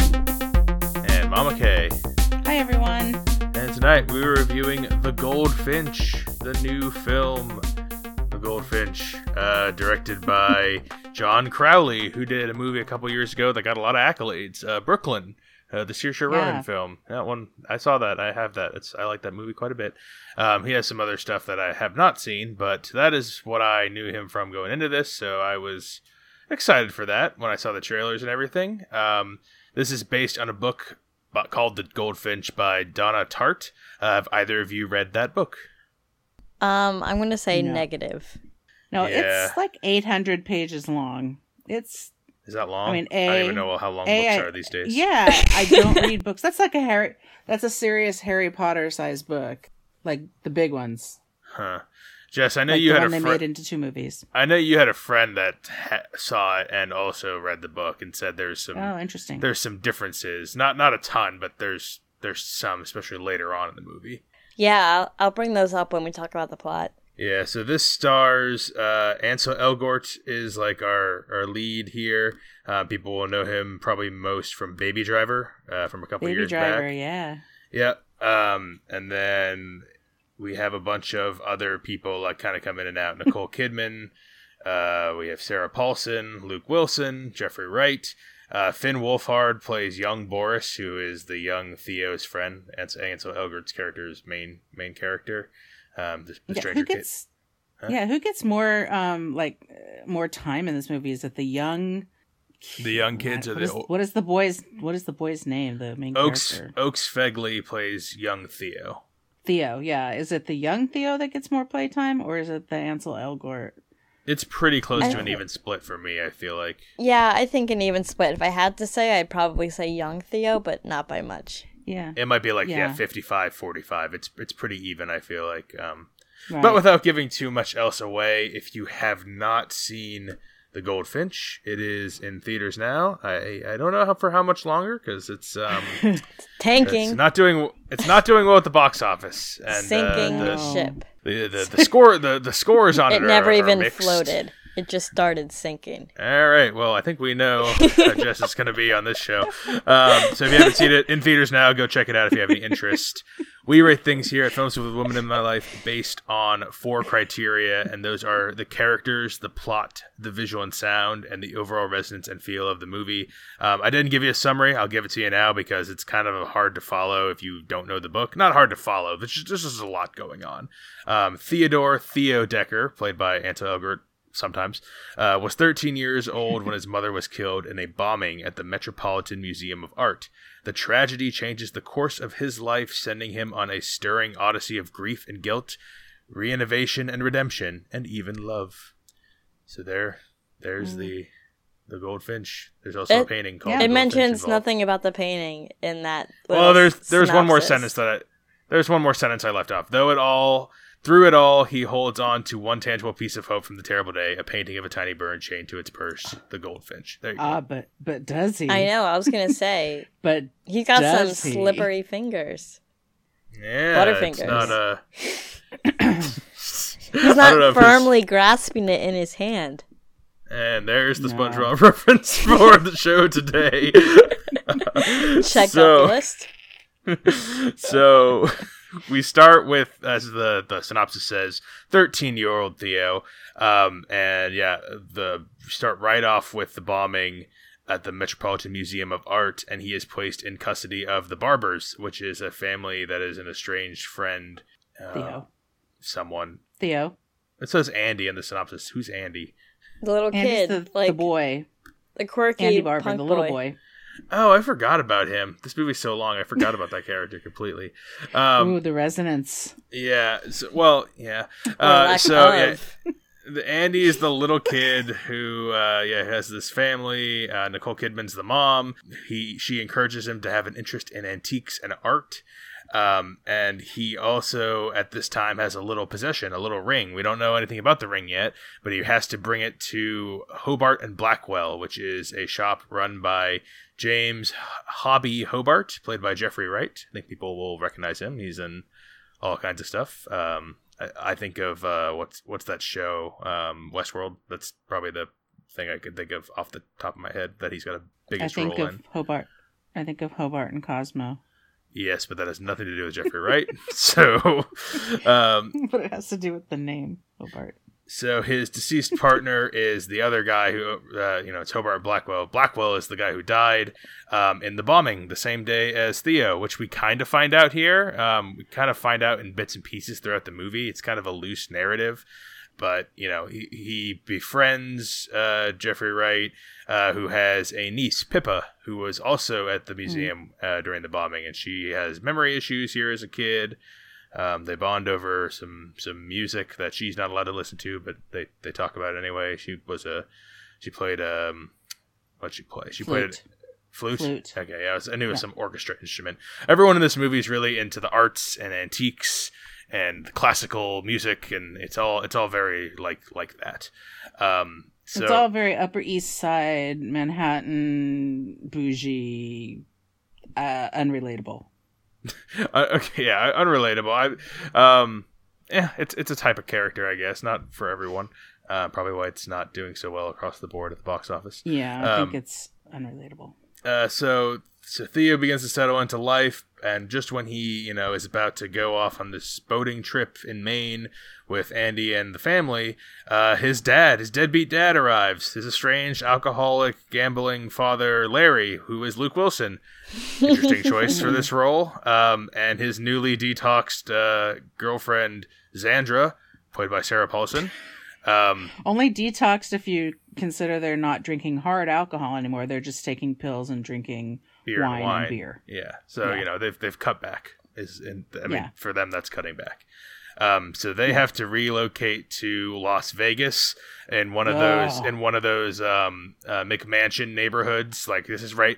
And Mama K. Hi, everyone. And tonight we were reviewing The Goldfinch, the new film. The Goldfinch, uh, directed by John Crowley, who did a movie a couple years ago that got a lot of accolades. Uh, Brooklyn, uh, the Saoirse Ronan Yeah. film. That one, I saw that. I have that. It's I like that movie quite a bit. Um, he has some other stuff that I have not seen, but that is what I knew him from going into this. So I was excited for that when I saw the trailers and everything. Um, this is based on a book called The Goldfinch by Donna Tartt. Uh, have either of you read that book? Um, I'm going to say No. negative. No, Yeah. it's like 800 pages long. It's Is that long? I mean, I don't even know how long A, books are these days. yeah. I don't read books. That's like a Harry. That's a serious Harry Potter sized book, like the big ones. Huh. Jess, I know Like you the had one a they friend. made into two movies. I know you had a friend that ha- saw it and also read the book and said there's some Oh, interesting. there's some differences. Not not a ton, but there's there's some, especially later on in the movie. Yeah, I'll, I'll bring those up when we talk about the plot. Yeah, so this stars uh, Ansel Elgort is like our our lead here. Uh, people will know him probably most from Baby Driver uh, from a couple Baby years Driver, back. yeah. Yep. Um, and then we have a bunch of other people like kind of come in and out. Nicole Kidman. Uh, we have Sarah Paulson, Luke Wilson, Jeffrey Wright. Uh, Finn Wolfhard plays young Boris, who is the young Theo's friend. Ans- Ansel Elgort's character's main main character. Um, the, the yeah stranger who kid. gets? Huh? Yeah, who gets more um like uh, more time in this movie? Is it the young? The young kids what are is, the what is the boy's what is the boy's name? The main Oaks character. Oaks Fegley plays young Theo. Theo, yeah. Is it the young Theo that gets more playtime, or is it the Ansel Elgort? It's pretty close I- to an even split for me. I feel like. Yeah, I think an even split. If I had to say, I'd probably say young Theo, but not by much. Yeah, It might be like yeah, Yeah. 55 45. It's it's pretty even, I feel like. Um right. but without giving too much else away, if you have not seen The Goldfinch, it is in theaters now. I I don't know how, for how much longer cuz it's um Tanking, it's not doing it's not doing well at the box office and sinking uh, the ship. the, the, the score the the scores on it, It never are, are even mixed. floated. It just started sinking. All right. Well, I think we know how Jess is going to be on this show. Um, so if you haven't seen it in theaters now, go check it out if you have any interest. We rate things here at Films with Women in My Life based on four criteria, and those are the characters, the plot, the visual and sound, and the overall resonance and feel of the movie. Um, I didn't give you a summary. I'll give it to you now because it's kind of hard to follow if you don't know the book. Not hard to follow. There's just, there's just a lot going on. Um, Theodore Theo Decker, played by Ansel Elgort, sometimes, uh, was 13 years old when his mother was killed in a bombing at the Metropolitan Museum of Art. The tragedy changes the course of his life, sending him on a stirring odyssey of grief and guilt, reinnovation and redemption, and even love. So there, there's Mm. the the goldfinch. There's also a painting called. Yeah. It mentions nothing about the painting in that. Well, little there's there's one more synopsis. sentence that I, there's one more sentence I left off. Though it all through it all, he holds on to one tangible piece of hope from the terrible day: a painting of a tiny bird chained to its perch, the goldfinch. There you go. ah, but but does he? I know. I was gonna say But he's got some he? slippery fingers. yeah, it's Butterfingers. not a. He's don't know not firmly grasping it in his hand. And there's the No. SpongeBob reference for the show today. Check So- out the list. so we start with as the the synopsis says 13 year old theo um and yeah the start right off with the bombing at the metropolitan museum of art and he is placed in custody of the barbers which is a family that is an estranged friend uh, Theo. someone Theo, it says andy in the synopsis who's andy The little Andy's kid, the, like the boy, the quirky Andy Barber, punk the little boy. boy. Oh i forgot about him this movie's so long i forgot about that character completely um Ooh, the resonance. Yeah. So, well, yeah. Uh, so of. yeah, the, Andy is the little kid who uh, yeah has this family. Uh, Nicole Kidman's the mom. He she encourages him to have an interest in antiques and art. Um, and he also at this time has a little possession, a little ring. We don't know anything about the ring yet, but he has to bring it to Hobart and Blackwell, which is a shop run by James Hobby Hobart, played by Jeffrey Wright. I think people will recognize him. He's in all kinds of stuff. Um, I, I think of uh, what's what's that show? Um, Westworld. That's probably the thing I could think of off the top of my head that he's got a biggest think role of in. Hobart. I think of Hobart and Cosmo. Yes, but that has nothing to do with Jeffrey Wright. so, um, but it has to do with the name Hobart. So his deceased partner is the other guy who, uh, you know, it's Hobart Blackwell. Blackwell is the guy who died um, in the bombing the same day as Theo, which we kind of find out here. Um, we kind of find out in bits and pieces throughout the movie. It's kind of a loose narrative, but you know, he, he befriends uh, Jeffrey Wright, uh, who has a niece, Pippa, who was also at the museum uh, during the bombing, and she has memory issues here as a kid. Um, they bond over some some music that she's not allowed to listen to, but they, they talk about it anyway. She was a she played um what she play? She played Flute. flute. Flute. Okay, yeah, I, was, I knew it was Yeah. some orchestra instrument. Everyone in this movie is really into the arts and antiques and classical music, and it's all it's all very like like that. Um, so it's all very Upper East Side, Manhattan, bougie, uh, unrelatable. Uh, okay, yeah, unrelatable. I, um, yeah, it's it's a type of character, I guess, not for everyone. Uh, probably why it's not doing so well across the board at the box office. Yeah, I Um, think it's unrelatable. Uh, so so Theo begins to settle into life, and just when he, you know, is about to go off on this boating trip in Maine with Andy and the family, uh, his dad, his deadbeat dad, arrives. His estranged, alcoholic, gambling father, Larry, who is Luke Wilson. Interesting choice for this role. Um, and his newly detoxed uh, girlfriend, Xandra, played by Sarah Paulson. Um, Only detoxed if you consider they're not drinking hard alcohol anymore. They're just taking pills and drinking beer wine, and wine. and beer. Yeah. So Yeah. you know they've they've cut back. Is in, I mean Yeah. for them that's cutting back. Um, so they have to relocate to Las Vegas in one of those in one of those um, uh, McMansion neighborhoods. Like this is right.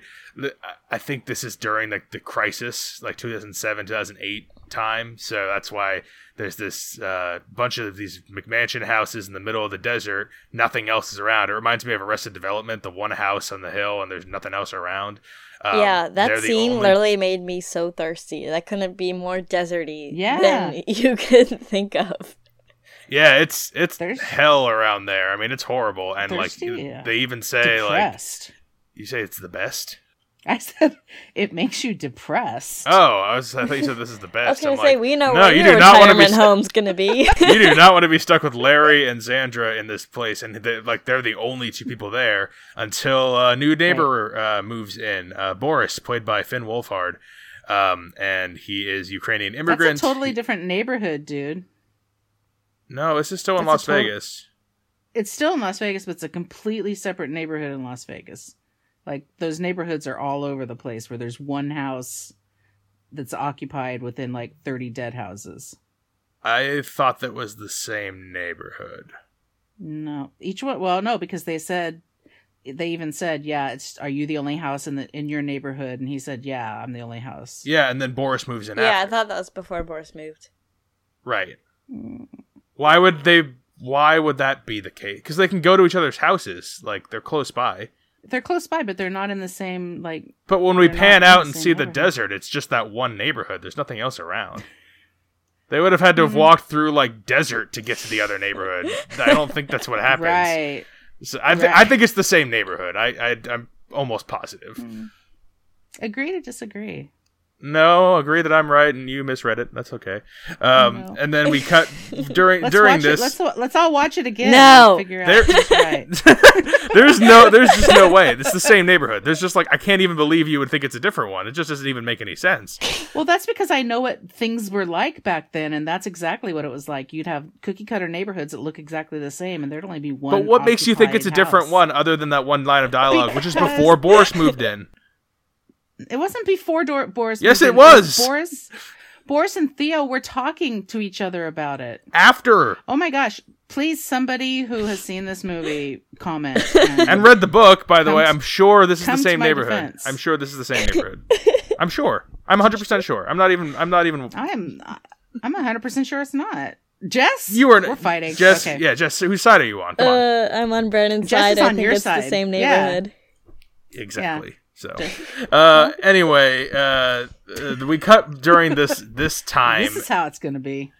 I think this is during the, the crisis, like 2007, 2008 time. So that's why there's this uh, bunch of these McMansion houses in the middle of the desert. Nothing else is around. It reminds me of Arrested Development, the one house on the hill, and there's nothing else around. Um, yeah, that scene only- literally made me so thirsty. That couldn't be more deserty Yeah. than you could think of. Yeah, it's it's There's- hell around there. I mean, it's horrible, and Thirsty, like yeah. they even say like depressed. you say it's the best. I said it makes you depressed. Oh, I was I thought you said this is the best. I was gonna I'm say like, we know no, what you your do not want to be retirement stu- home's gonna be. you do not want to be stuck with Larry and Xandra in this place, and they, like they're the only two people there until a new neighbor uh, moves in. Uh, Boris, played by Finn Wolfhard, um, and he is Ukrainian immigrant. That's a totally different neighborhood, dude. no, this is still in That's Las a tot- Vegas. It's still in Las Vegas, but it's a completely separate neighborhood in Las Vegas. Like those neighborhoods are all over the place where there's one house that's occupied within like 30 dead houses. I thought that was the same neighborhood. No, each one. Well, no, because they said they even said, "Yeah, it's are you the only house in the in your neighborhood?" And he said, "Yeah, I'm the only house." Yeah, and then Boris moves in yeah, I thought that was before Boris moved. Right. Mm. Why would they? Why would that be the case? Because they can go to each other's houses, like they're close by. They're close by, but they're not in the same like. But when we pan out and see the desert, it's just that one neighborhood. There's nothing else around. They would have had to Mm-hmm. have walked through like desert to get to the other neighborhood. I don't think that's what happens. Right. So I, th- Right. I think it's the same neighborhood. I, I I'm almost positive. Mm. Agree to disagree. No, agree that I'm right and you misread it. That's okay. Um, No. and then we cut during Let's during this. Let's let's all watch it again. No. figure out There- who's right. there's no there's just no way it's the same neighborhood there's just like i can't even believe you would think it's a different one it just doesn't even make any sense Well, that's because I know what things were like back then, and that's exactly what it was like. You'd have cookie cutter neighborhoods that look exactly the same, and there'd only be one. but what makes you think it's a occupied different house. one other than that one line of dialogue which is before boris moved in It wasn't before Dor- Boris. Yes, it was. Boris. Boris and Theo were talking to each other about it. after Oh my gosh! Please, somebody who has seen this movie, comment. And, and read the book by the Come way i'm sure this is the same neighborhood defense. i'm sure this is the same neighborhood i'm sure i'm 100% sure i'm not even i'm not even I'm I'm hundred percent sure it's not. Jess, you are we're fighting. jess okay. yeah jess whose side are you on come on Uh, I'm on Brandon's Jess side. is I think your it's the side. same Yeah. neighborhood. exactly so uh anyway uh, uh we cut during this this time This is how it's gonna be.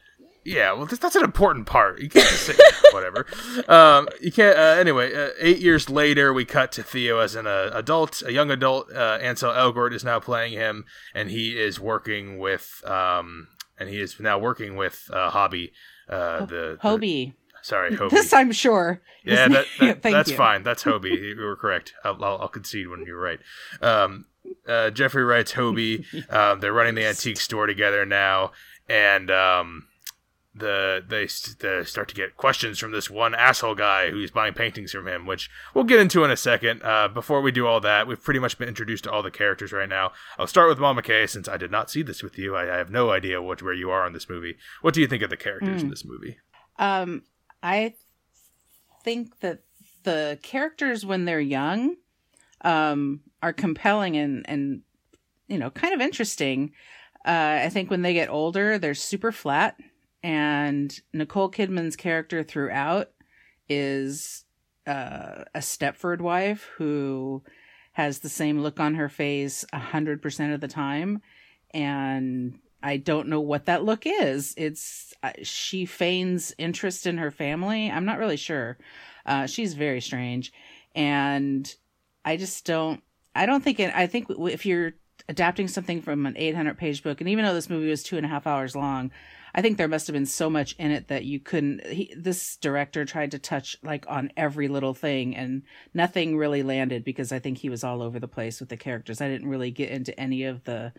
Yeah, well, that's, that's an important part. You can't just say whatever. Um, you can't. Uh, anyway, uh, eight years later, we cut to Theo as an uh, adult, a young adult. Uh, Ansel Elgort is now playing him, and he is working with, um, and he is now working with uh, Hobby. Uh, the, the Hobie. Sorry, Hobie. This I'm sure. Yeah, that, that- that's you. fine. That's Hobie. You were correct. I'll, I'll, I'll concede when you're right. Um, uh, Jeffrey Wright's Hobie. Um, they're running the antique store together now, and um, the they, they start to get questions from this one asshole guy who's buying paintings from him, which we'll get into in a second. Uh, before we do all that, we've pretty much been introduced to all the characters right now. I'll start with Mama Kay since I did not see this with you. I, I have no idea what where you are on this movie. What do you think of the characters in Hmm. this movie? Um, I think that the characters when they're young, um, are compelling and and you know kind of interesting. Uh, I think when they get older, they're super flat. And Nicole Kidman's character throughout is uh, a Stepford wife who has the same look on her face a hundred percent of the time, and I don't know what that look is. It's uh, she feigns interest in her family. I'm not really sure. Uh, she's very strange, and I just don't. I don't think it. I think if you're adapting something from an 800 page book, and even though this movie was two and a half hours long, I think there must have been so much in it that you couldn't. He, this director tried to touch like on every little thing, and nothing really landed because I think he was all over the place with the characters. I didn't really get into any of the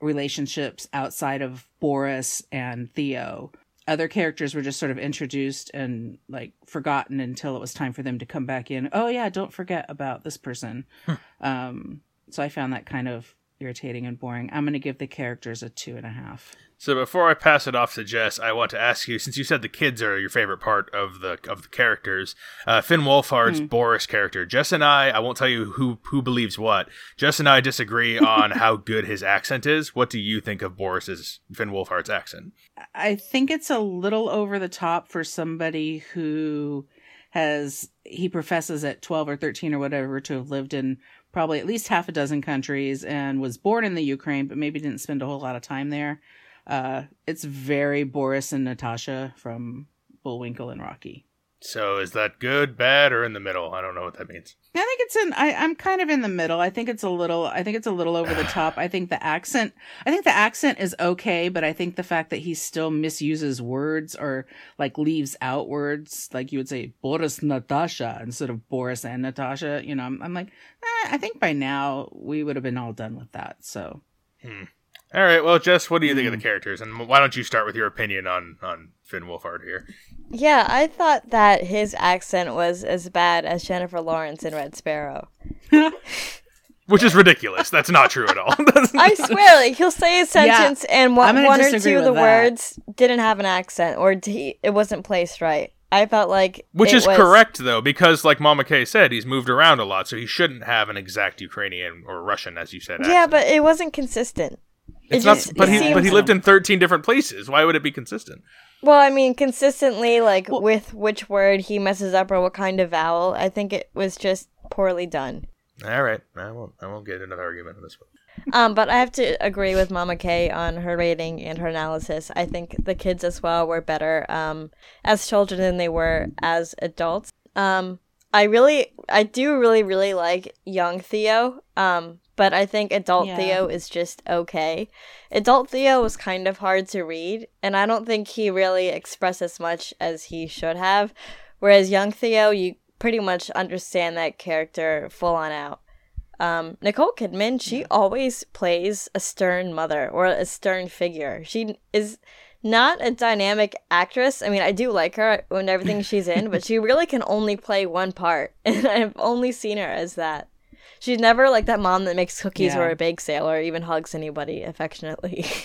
relationships outside of Boris and Theo. Other characters were just sort of introduced and like forgotten until it was time for them to come back in. Oh yeah, don't forget about this person. um, so I found that kind of irritating and boring. I'm going to give the characters a two and a half. So before I pass it off to Jess, I want to ask you, since you said the kids are your favorite part of the of the characters, uh, Finn Wolfhard's Boris character. Jess and I, I won't tell you who who believes what. Jess and I disagree on how good his accent is. What do you think of Boris's Finn Wolfhard's accent? I think it's a little over the top for somebody who has he professes at 12 or 13 or whatever to have lived in probably at least half a dozen countries and was born in the Ukraine but maybe didn't spend a whole lot of time there. Uh it's very Boris and Natasha from Bullwinkle and Rocky. So is that good, bad, or in the middle? I don't know what that means. I think it's in I, I'm kind of in the middle. I think it's a little I think it's a little over the top. I think the accent I think the accent is okay, but I think the fact that he still misuses words or like leaves out words, like you would say Boris Natasha instead of Boris and Natasha, you know, I'm, I'm like, eh, I think by now we would have been all done with that. So All right, well, Jess, what do you think of the characters, and why don't you start with your opinion on on Finn Wolfhard here? Yeah, I thought that his accent was as bad as Jennifer Lawrence in Red Sparrow. Which is ridiculous. That's not true at all. I swear, like he'll say a sentence and one, one or two of the that. words didn't have an accent or he, it wasn't placed right. I felt like Which it is was- correct though, because like Mama Kay said, he's moved around a lot, so he shouldn't have an exact Ukrainian or Russian, as you said. Yeah, accent. but it wasn't consistent. It's it not. just- But it he but he lived in thirteen different places. Why would it be consistent? Well, I mean, consistently, like with which word he messes up or what kind of vowel. I think it was just poorly done. All right, I won't. I won't get another argument on this one. Um, but I have to agree with Mama Kay on her rating and her analysis. I think the kids as well were better um, as children than they were as adults. Um, I really, I do really, really like young Theo. Um, but I think adult Yeah. Theo is just okay. Adult Theo was kind of hard to read, and I don't think he really expressed as much as he should have. Whereas young Theo, you pretty much understand that character full on out. Um, Nicole Kidman, she always plays a stern mother or a stern figure. She is not a dynamic actress. I mean, I do like her and everything she's in, but she really can only play one part, and I've only seen her as that. She's never like that mom that makes cookies Yeah. or a bake sale or even hugs anybody affectionately.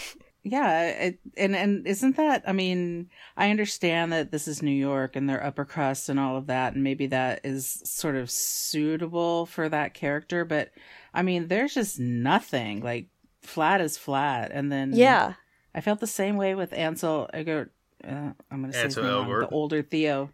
Yeah, it, and and isn't that? I mean, I understand that this is New York and they're upper crust and all of that, and maybe that is sort of suitable for that character. But I mean, there's just nothing like flat is flat, and then yeah. I felt the same way with Ansel Elgort. Uh, I'm going to say Ansel name wrong, the older Theo.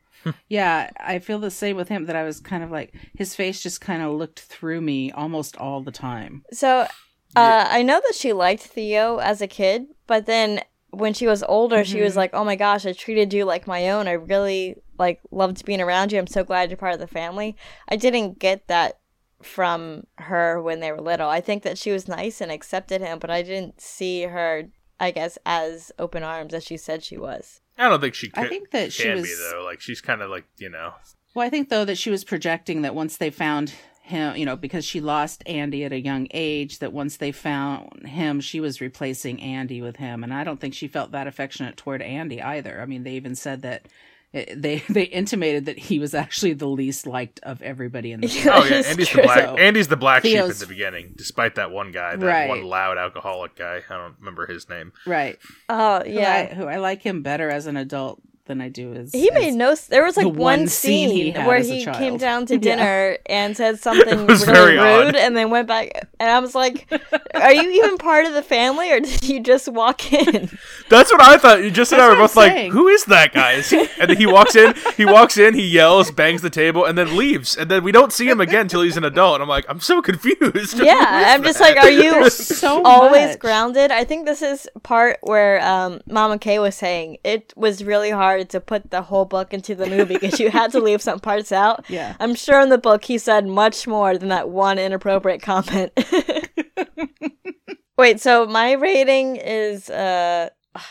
Yeah, I feel the same with him. That I was kind of like his face just kind of looked through me almost all the time. So, uh, I know that she liked Theo as a kid, but then when she was older, she was Mhm. like, "Oh my gosh, I treated you like my own. I really like loved being around you. I'm so glad you're part of the family." I didn't get that from her when they were little. I think that she was nice and accepted him, but I didn't see her, I guess, as open arms as she said she was. I don't think she. Could, I think that she can was. be though. Like she's kind of like you know. Well, I think though that she was projecting that once they found him, you know, because she lost Andy at a young age, that once they found him, she was replacing Andy with him, and I don't think she felt that affectionate toward Andy either. I mean, they even said that. It- They they intimated that he was actually the least liked of everybody in the Yeah. Oh yeah, Andy's true. the black. So, Andy's the black sheep Theo's- at the beginning, despite that one guy, that Right. one loud alcoholic guy. I don't remember his name. right. Oh Who yeah. I, who I like him better as an adult than I do as He as- made no. There was like one, one scene scene, he where he came down to Yeah. dinner and said something really very rude, odd. and then went back. And I was like, "Are you even part of the family, or did you just walk in?" That's what I thought. You just and I were both like, "Who is that guy?" Is he? And then he walks in. He walks in. He yells, bangs the table, and then leaves. And then we don't see him again until he's an adult. And I'm like, I'm so confused. Yeah, I'm just like, "Are you so always much. grounded?" I think this is part where um, Mama Kay was saying it was really hard to put the whole book into the movie because you had to leave some parts out. Yeah. I'm sure in the book he said much more than that one inappropriate comment. Wait, so my rating is uh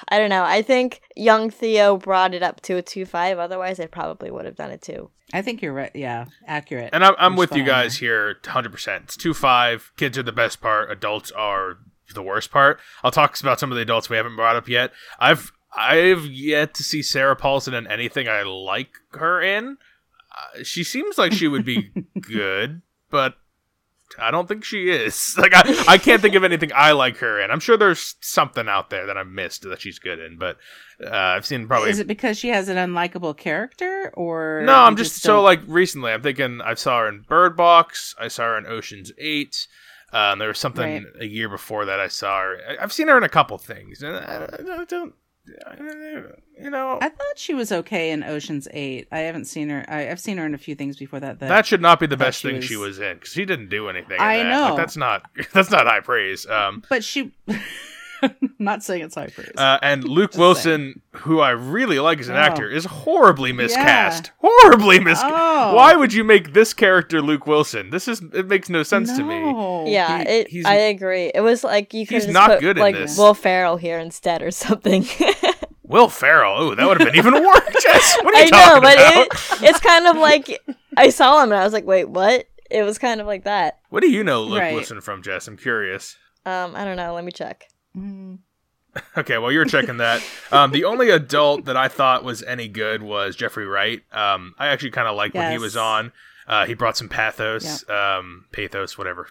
I don't know. I think young Theo brought it up to a 2.5 otherwise I probably would have done it too. I think you're right. Yeah, accurate. And I'm, I'm with you guys here 100%. It's 2 5. Kids are the best part. Adults are the worst part. I'll talk about some of the adults we haven't brought up yet. I've I've yet to see Sarah Paulson in anything I like her in. Uh, she seems like she would be good, but I don't think she is. Like I, I can't think of anything I like her in. I'm sure there's something out there that I missed that she's good in, but uh, I've seen probably Is it because she has an unlikable character, or no, I'm you just, so like recently. I'm thinking I saw her in Bird Box. I saw her in Ocean's Eight. Um, there was something Right. a year before that I saw her. I- I've seen her in a couple things, and I, I don't, you know, I thought she was okay in Ocean's Eight. I haven't seen her. I, I've seen her in a few things before that. That, that should not be the best she thing she was- was in because she didn't do anything. I that. know. Like, that's not that's not high praise. Um, but she. not saying it's high praise. uh, and Luke Just Wilson, who I really like as an Oh. actor, is horribly miscast. Horribly miscast. Oh. Why would you make this character Luke Wilson? This is it makes no sense to me. Yeah, he- it, he's- I agree. It was like you could just not put, good in like this. Will Ferrell here instead or something. Will Ferrell. Oh, that would have been even worse. Jess, what are I you know, talking but about? it, it's kind of like I saw him and I was like, "Wait, what?" It was kind of like that. What do you know Luke Right. Wilson from, Jess? I'm curious. Um, I don't know. Let me check. Mm. Okay, well, you're checking that. Um, the only adult that I thought was any good was Jeffrey Wright. Um, I actually kind of liked when he was on. Uh, he brought some pathos, um, pathos, whatever.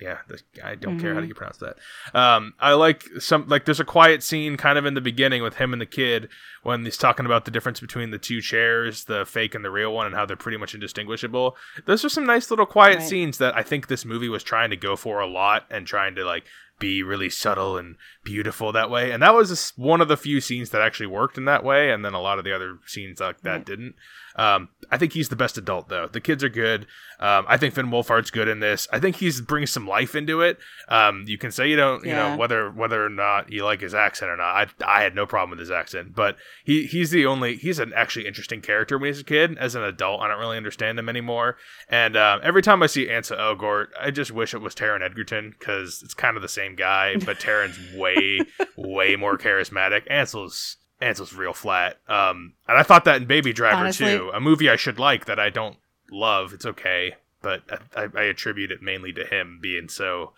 Yeah, the, I don't care how Mhm. you pronounce that. Um, I like some like there's a quiet scene kind of in the beginning with him and the kid when he's talking about the difference between the two chairs, the fake and the real one, and how they're pretty much indistinguishable. Those are some nice little quiet Right. scenes that I think this movie was trying to go for a lot and trying to like be really subtle and beautiful that way. And that was one of the few scenes that actually worked in that way. And then a lot of the other scenes like that didn't. Um, I think he's the best adult though. The kids are good. Um, I think Finn Wolfhard's good in this. I think he's brings some life into it. Um, you can say you don't, you know, whether whether or not you like his accent or not. I I had no problem with his accent, but he he's the only he's an actually interesting character when he's a kid. As an adult, I don't really understand him anymore. And um, every time I see Ansel Elgort, I just wish it was Taron Egerton because it's kind of the same guy, but Taron's way way more charismatic. Ansel's Ansel's real flat. Um, and I thought that in Baby Driver Honestly- too, a movie I should like that I don't love. It's okay, but I, I, I attribute it mainly to him being so.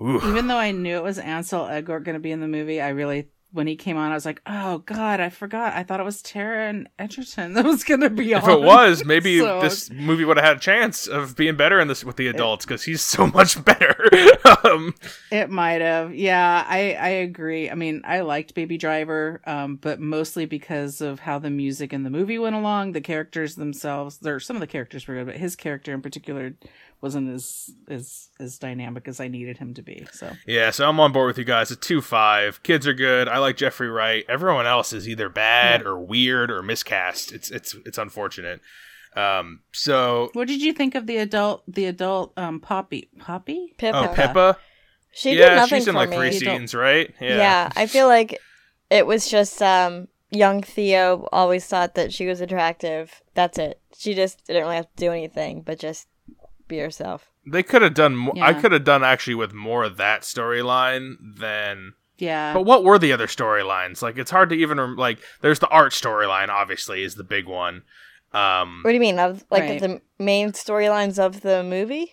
Ooh. Even though I knew it was Ansel Elgort going to be in the movie, I really, when he came on, I was like, oh God, I forgot. I thought it was Tara and Edgerton that was going to be if on. it was, maybe So- this movie would have had a chance of being better in this with the adults because he's so much better. um, It might have. Yeah, I I agree. I mean, I liked Baby Driver, um, but mostly because of how the music in the movie went along. The characters themselves, there some of the characters were good, but his character in particular wasn't as as as dynamic as I needed him to be. So yeah, so I'm on board with you guys. A two five. Kids are good. I like Jeffrey Wright. Everyone else is either bad Yeah. or weird or miscast. It's it's it's unfortunate. Um, so what did you think of the adult the adult um Poppy Poppy? Pippa. oh Pippa. She did yeah, nothing she's in for like me. three scenes, right? Yeah. I feel like it was just um young Theo always thought that she was attractive. That's it. She just didn't really have to do anything, but just be herself. They could have done more. I could have done actually with more of that storyline than. Yeah. But what were the other storylines? Like, it's hard to even rem- like. There's the art storyline, obviously, is the big one. Um, What do you mean? Of like Right. the main storylines of the movie?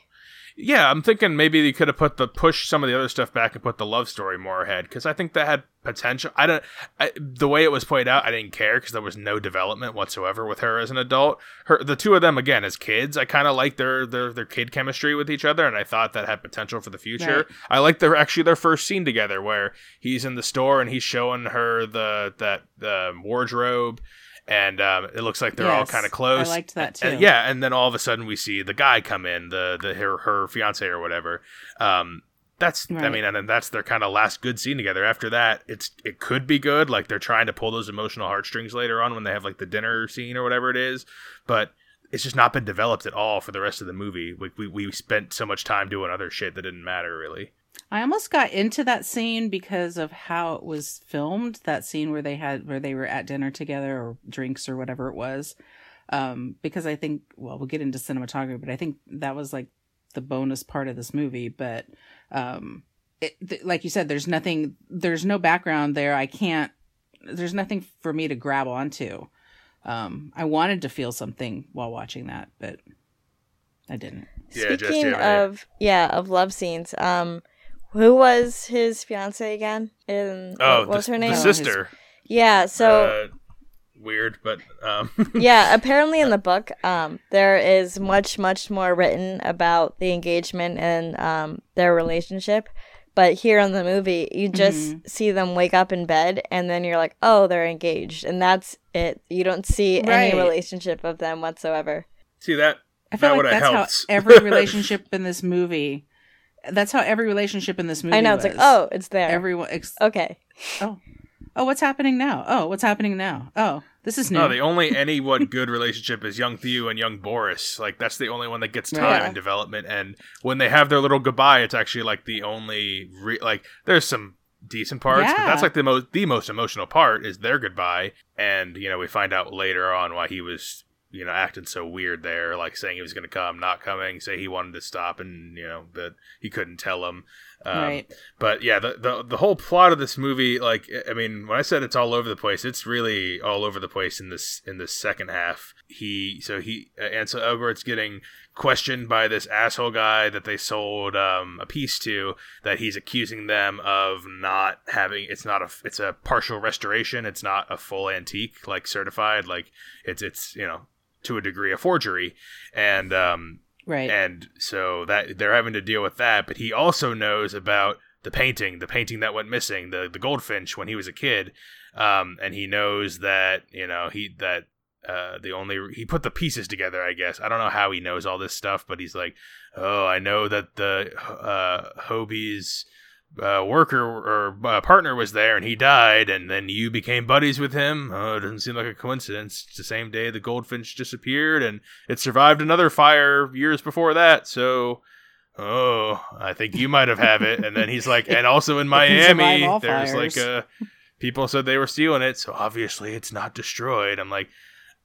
Yeah, I'm thinking maybe they could have put the push some of the other stuff back and put the love story more ahead because I think that had potential. I don't. I, the way it was played out, I didn't care because there was no development whatsoever with her as an adult. Her, the two of them again as kids, I kind of like their their their kid chemistry with each other, and I thought that had potential for the future. Right. I like their actually their first scene together where he's in the store and he's showing her the that the wardrobe. And um, it looks like they're all kind of close. I liked that, And- too. yeah, and then all of a sudden we see the guy come in, the the her, her fiance or whatever. Um, that's I mean, and then that's their kind of last good scene together. After that, it's it could be good. Like they're trying to pull those emotional heartstrings later on when they have like the dinner scene or whatever it is, but it's just not been developed at all for the rest of the movie. Like we we spent so much time doing other shit that didn't matter really. I almost got into that scene because of how it was filmed. That scene where they had where they were at dinner together or drinks or whatever it was. Um, because I think well, we'll get into cinematography, but I think that was like the bonus part of this movie. But um, it, th- like you said, there's nothing, there's no background there. I can't. There's nothing for me to grab onto. Um, I wanted to feel something while watching that, but I didn't. Yeah, Jess, do you Speaking have any- of yeah, of love scenes, um who was his fiance again? In Oh, what was the, her name? Oh, sister. yeah, so uh, weird, but um, yeah, apparently in the book, um, there is much, much more written about the engagement and um, their relationship. But here in the movie, you just Mm-hmm. see them wake up in bed, and then you're like, "Oh, they're engaged," and that's it. You don't see Right. any relationship of them whatsoever. see that I feel That like that's helped. how every relationship in this movie. That's how every relationship in this movie. I know it's like, "Oh, it's there." everyone. Ex- okay, oh, oh, what's happening now? Oh, what's happening now? Oh, this is new. No, the only anyone good relationship is young Theo and young Boris. Like that's the only one that gets time Yeah. and development. And when they have their little goodbye, it's actually like the only re- like there's some decent parts, but that's like the most the most emotional part is their goodbye. And you know we find out later on why he was you know acting so weird there, like saying he was going to come, not coming, say he wanted to stop, and you know that he couldn't tell him. Um, right. but yeah, the, the the whole plot of this movie, like I mean, when I said it's all over the place, it's really all over the place in this in this second half. He so he uh, Ansel Elgort's getting questioned by this asshole guy that they sold um, a piece to that he's accusing them of not having it's not a it's a partial restoration it's not a full antique like certified like it's it's you know to a degree a forgery. And um Right. and so that they're having to deal with that. But he also knows about the painting the painting that went missing the the goldfinch when he was a kid. Um and he knows that you know he that uh the only he put the pieces together i guess. I don't know how he knows all this stuff but he's like oh i know that the uh hobie's uh, worker or uh, partner was there and he died and then you became buddies with him. Oh it doesn't seem like a coincidence. It's the same day the goldfinch disappeared and it survived another fire years before that. So oh i think you might have have it. And then he's like and also in It can survive miami there's fires. like a people said they were stealing it so obviously it's not destroyed. I'm like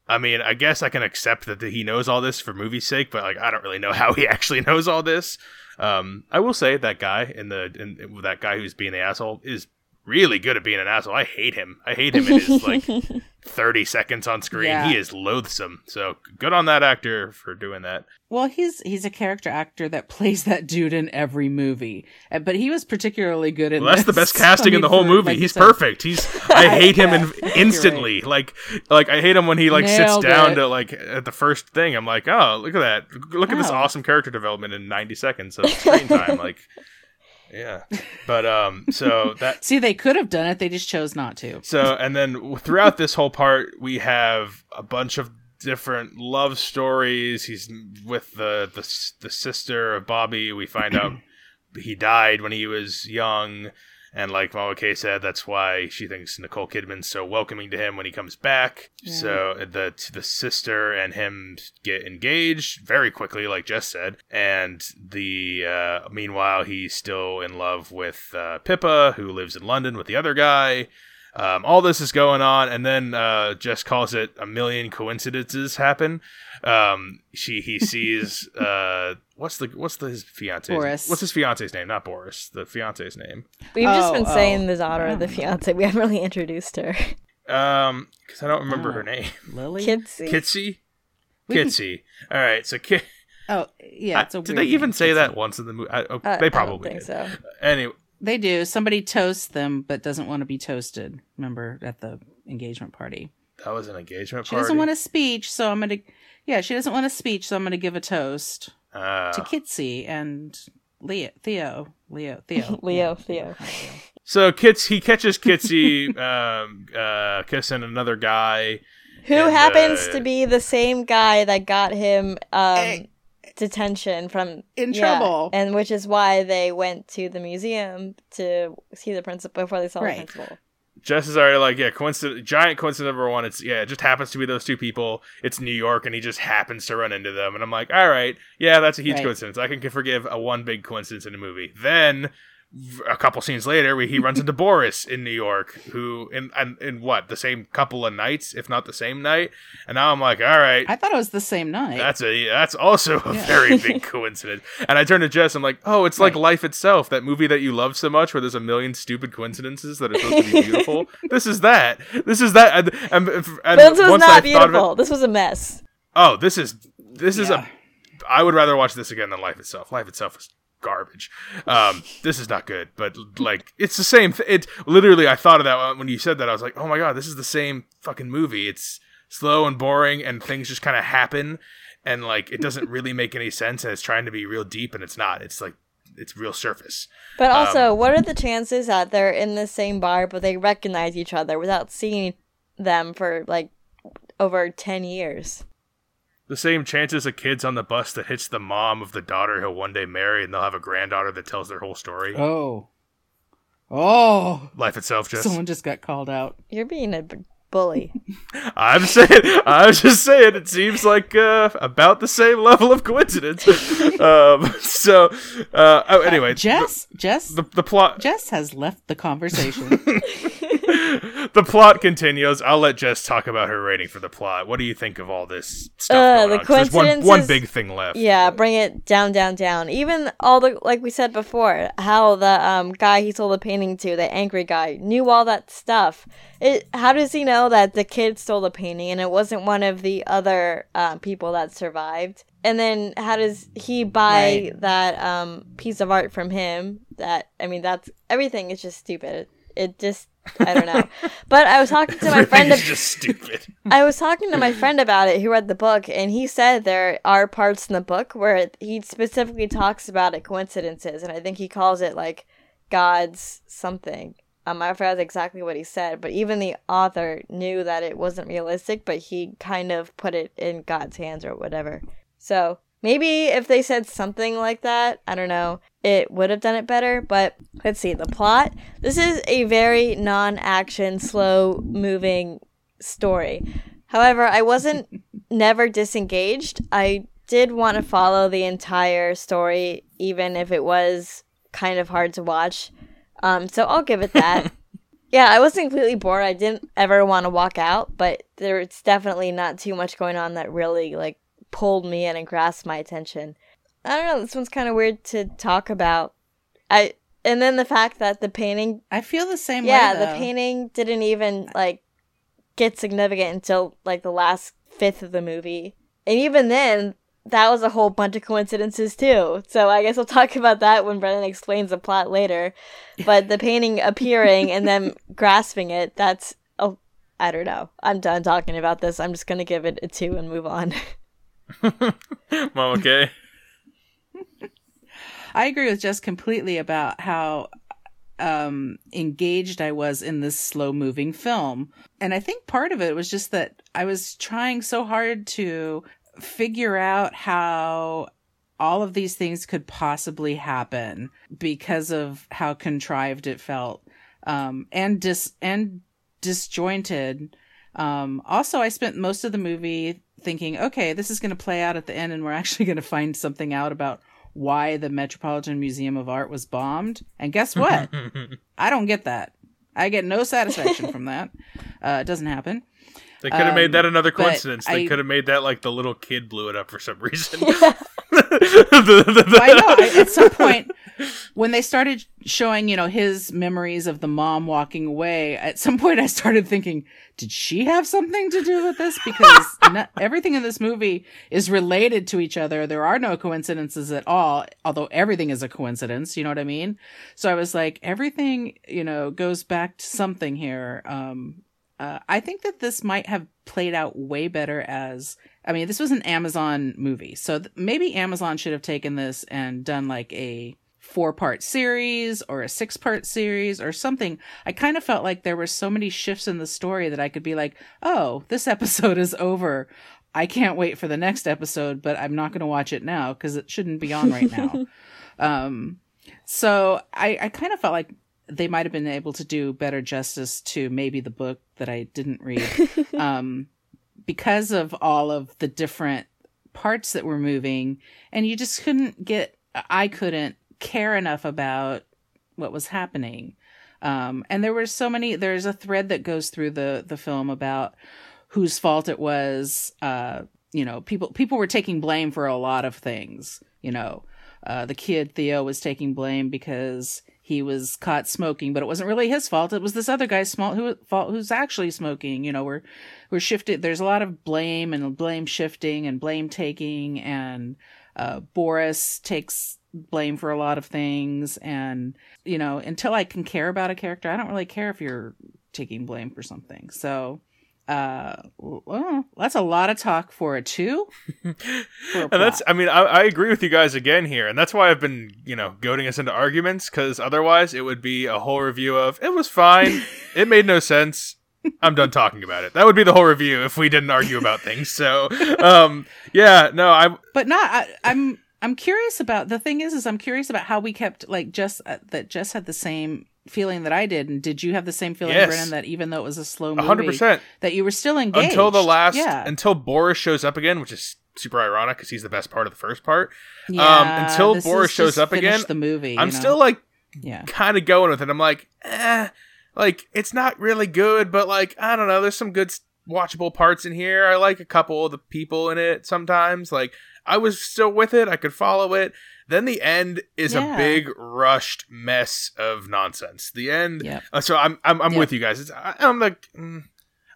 I mean, I guess I can accept that he knows all this for movie's sake, but like, I don't really know how he actually knows all this. Um, I will say that guy in the in, that guy who's being the asshole is really good at being an asshole. I hate him. I hate him in his like thirty seconds on screen. Yeah. He is loathsome. So good on that actor for doing that. Well, he's he's a character actor that plays that dude in every movie, but he was particularly good in. Well, that's the best casting I in the whole movie. like He's said. perfect. He's I hate him in, instantly. Like like I hate him when he like sits down it. to like at the first thing. I'm like, oh, look at that! Look at this awesome character development in 90 seconds of screen time. like, yeah. But um, so that See, they could have done it. They just chose not to. so and then throughout this whole part, we have a bunch of different love stories. He's with the the the sister of Bobby. We find out he died when he was young. And like Mama Kay said, that's why she thinks Nicole Kidman's so welcoming to him when he comes back. Yeah. So the the sister and him get engaged very quickly, like Jess said. And the uh, meanwhile, he's still in love with uh, Pippa, who lives in London with the other guy. Um, all this is going on, and then uh, Jess calls it a million coincidences happen. Um, she he sees uh, what's the what's the his fiance Boris. what's his fiance's name? Not Boris. The fiance's name. We've just Oh, been oh. saying the daughter of the Oh. fiance. We haven't really introduced her. Um, because I don't remember Oh. her name. Lily. Kitsy. Kitsy. Kitsy. All right. So Ki- Oh, yeah. It's a did they even name. say It's that once in the movie? Uh, they I don't probably think did. so. Anyway, They do. Somebody toasts them, but doesn't want to be toasted. Remember at the engagement party. that was an engagement She party. She doesn't want a speech, so I'm gonna. Yeah, she doesn't want a speech, so I'm gonna give a toast Ah. to Kitsy and Leo, Theo, Leo, Theo, Leo, Yeah. Theo. So Kits he catches Kitsy um, uh, kissing another guy. Who And, happens uh, to be the same guy that got him um, Hey. Detention from In yeah, trouble. and which is why they went to the museum to see the principal before they saw Right. the principal. Jess is already like, yeah, coincidence, giant coincidence number one. It's yeah, it just happens to be those two people. It's New York, and he just happens to run into them. And I'm like, all right, yeah, that's a huge Right. coincidence. I can forgive a one big coincidence in a movie. Then v- a couple scenes later, we, he runs into Boris in New York, who in, in in what the same couple of nights, if not the same night. And now I'm like, all right, I thought it was the same night. That's a that's also a Yeah. very big coincidence. And I turn to Jess. I'm like, oh, it's like Right. life itself. That movie that you love so much, where there's a million stupid coincidences that are supposed to be beautiful. this is that. This is that. And, and, and This was once I not it- beautiful. This was a mess. oh, this is this is Yeah. a. I would rather watch this again than Life itself. Life itself is garbage. Um, this is not good. But like, it's the same. Th- it literally. I thought of that when you said that. I was like, oh my god, this is the same fucking movie. It's slow and boring, and things just kind of happen, and like it doesn't really make any sense, and it's trying to be real deep, and it's not. It's like it's real surface. But Um, also, what are the chances that they're in the same bar but they recognize each other without seeing them for like over 10 years? The same chances a kids on the bus that hits the mom of the daughter he'll one day marry, and they'll have a granddaughter that tells their whole story. oh, oh! Life itself, just. Someone just got called out. You're being a b- bully. I'm saying, I was just saying, it seems like uh, about the same level of coincidence. um, so, uh, oh, anyway, Jess, Jess, the, the plot, Jess has left the conversation. the plot continues. I'll let Jess talk about her rating for the plot. What do you think of all this stuff? Uh, going the on? 'Cause There's one, one big thing left. Yeah, bring it down, down, down. Even all the like we said before, how the um guy he sold the painting to, the angry guy, knew all that stuff. It how does he know that the kid stole the painting and it wasn't one of the other uh, people that survived? And then how does he buy Right. that um piece of art from him? That I mean, that's everything is just stupid. It just I don't know. but I was talking to my friend. Ab- just stupid. I was talking to my friend about it who read the book, and he said there are parts in the book where it, he specifically talks about it coincidences, and I think he calls it like God's something. Um, I forgot exactly what he said, but even the author knew that it wasn't realistic, but he kind of put it in God's hands or whatever. So maybe if they said something like that, I don't know, it would have done it better. But let's see the plot. This is a very non-action, slow-moving story. However, I wasn't never disengaged. I did want to follow the entire story, even if it was kind of hard to watch. Um, so I'll give it that. yeah, I wasn't completely bored. I didn't ever want to walk out, but there's definitely not too much going on that really like pulled me in and grasped my attention. I don't know. This one's kind of weird to talk about. I and then the fact that the painting I feel the same yeah, way. the painting didn't even like get significant until like the last fifth of the movie, and even then, that was a whole bunch of coincidences too. So I guess we'll talk about that when Brennan explains the plot later. But the painting appearing and then grasping it—that's oh, I don't know. I'm done talking about this. I'm just gonna give it a two and move on. Okay. I agree with Jess completely about how um engaged I was in this slow moving film. And I think part of it was just that I was trying so hard to figure out how all of these things could possibly happen because of how contrived it felt um and dis and disjointed um also I spent most of the movie thinking okay this is going to play out at the end and we're actually going to find something out about why the Metropolitan Museum of Art was bombed. And guess what? I don't get that. I get no satisfaction from that. Uh, it doesn't happen. They could have made that Um, another coincidence. They I- could have made that like the little kid blew it up for some reason. But I know I, at some point when they started showing, you know, his memories of the mom walking away, at some point I started thinking, did she have something to do with this? Because not, everything in this movie is related to each other. There are no coincidences at all, although everything is a coincidence. You know what I mean? So I was like, everything, you know, goes back to something here. Um, uh, I think that this might have played out way better as I mean, this was an Amazon movie, so th- maybe Amazon should have taken this and done like a four part series or a six part series or something. I kind of felt like there were so many shifts in the story that I could be like, oh, this episode is over. I can't wait for the next episode, but I'm not going to watch it now because it shouldn't be on right now. um, so I, I kind of felt like they might have been able to do better justice to maybe the book that I didn't read. um, because of all of the different parts that were moving and you just couldn't get i couldn't care enough about what was happening. Um, and there were so many there's a thread that goes through the the film about whose fault it was uh, you know people people were taking blame for a lot of things you know. Uh, the kid theo was taking blame because he was caught smoking but it wasn't really his fault. It was this other guy's small who fault who's actually smoking you know. We're we're shifted there's a lot of blame and blame shifting and blame taking and uh, boris takes blame for a lot of things. And you know until i can care about a character i don't really care if you're taking blame for something. So uh well, that's a lot of talk for a two. For a and that's i mean I, I agree with you guys again here. And that's why i've been you know goading us into arguments because otherwise it would be a whole review of it was fine. It made no sense. I'm done talking about it. That would be the whole review if we didn't argue about things. So um yeah no i'm but not I, i'm i'm curious about the thing is is i'm curious about how we kept like just uh, that Jess had the same feeling that i did. And did you have the same feeling Yes. brennan that even though it was a slow movie 100% that you were still engaged? Until the last yeah. until boris shows up again which is super ironic because he's the best part of the first part. Yeah until Boris shows up again, the movie i'm know? still like yeah. kind of going with it. I'm like eh like it's not really good but like i don't know. There's some good watchable parts in here. I like a couple of the people in it sometimes. Like i was still with it i could follow it then the end is Yeah. a big rushed mess of nonsense the end Yep. uh, so i'm i'm, I'm Yep. with you guys it's, I, i'm like mm,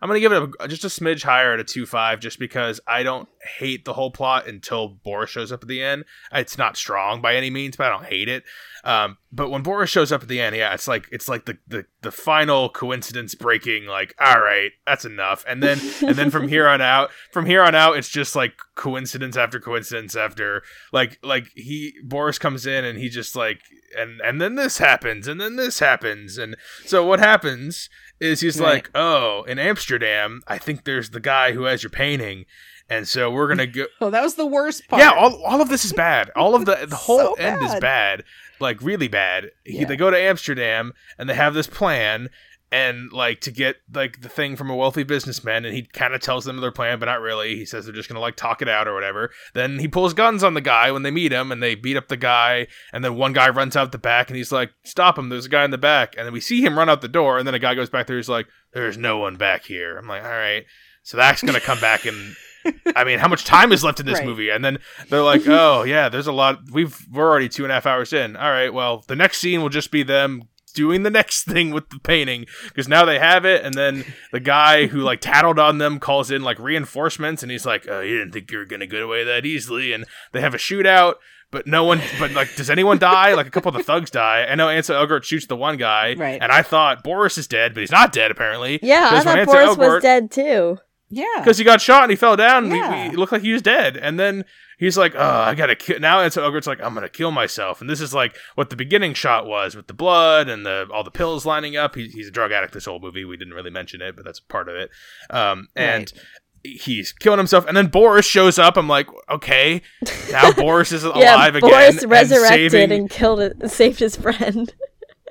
i'm gonna give it a, just a smidge higher at a 2-5 just because i don't hate the whole plot until boris shows up at the end it's not strong by any means but i don't hate it um, but when Boris shows up at the end, yeah, it's like it's like the, the the final coincidence breaking. Like, all right, that's enough. And then and then from here on out, from here on out, it's just like coincidence after coincidence after like like he Boris comes in and he just like and and then this happens and then this happens and so what happens is he's Right. like, oh, in Amsterdam, I think there's the guy who has your painting. And so we're gonna go. oh that was the worst part Yeah, all, all of this is bad. All of the the whole So end is bad. like really bad. He, Yeah. they go to Amsterdam and they have this plan, and like to get like the thing from a wealthy businessman, and he kind of tells them their plan, but not really. He says they're just gonna like talk it out or whatever. Then he pulls guns on the guy when they meet him, and they beat up the guy. And then one guy runs out the back, and he's like, "Stop him! There's a guy in the back." And then we see him run out the door, and then a guy goes back there. He's like, "There's no one back here." I'm like, "All right." So that's gonna come back and I mean, how much time is left in this Right. movie? And then they're like, "Oh yeah, there's a lot. We've we're already two and a half hours in. All right, well, the next scene will just be them doing the next thing with the painting because now they have it. And then the guy who like tattled on them calls in like reinforcements, and he's like, "Oh, you didn't think you were gonna get away that easily." And they have a shootout. But no one, but like, does anyone die? Like a couple of the thugs die. I know Ansel Elgort shoots the one guy, Right. And I thought Boris is dead, but he's not dead apparently. Yeah, I thought Ansel Boris Elgort- was dead too. yeah because he got shot and he fell down. And Yeah. he, he looked like he was dead. And then he's like, "Oh, I gotta kill." Now it's Ogre's like, "I'm gonna kill myself." And this is like what the beginning shot was with the blood and the all the pills lining up. He, he's a drug addict. This whole movie, we didn't really mention it, but that's part of it. Um, and. He's killing himself, and then Boris shows up. I'm like, okay, now Boris is alive yeah, again. Boris and resurrected saving- and killed it, saved his friend.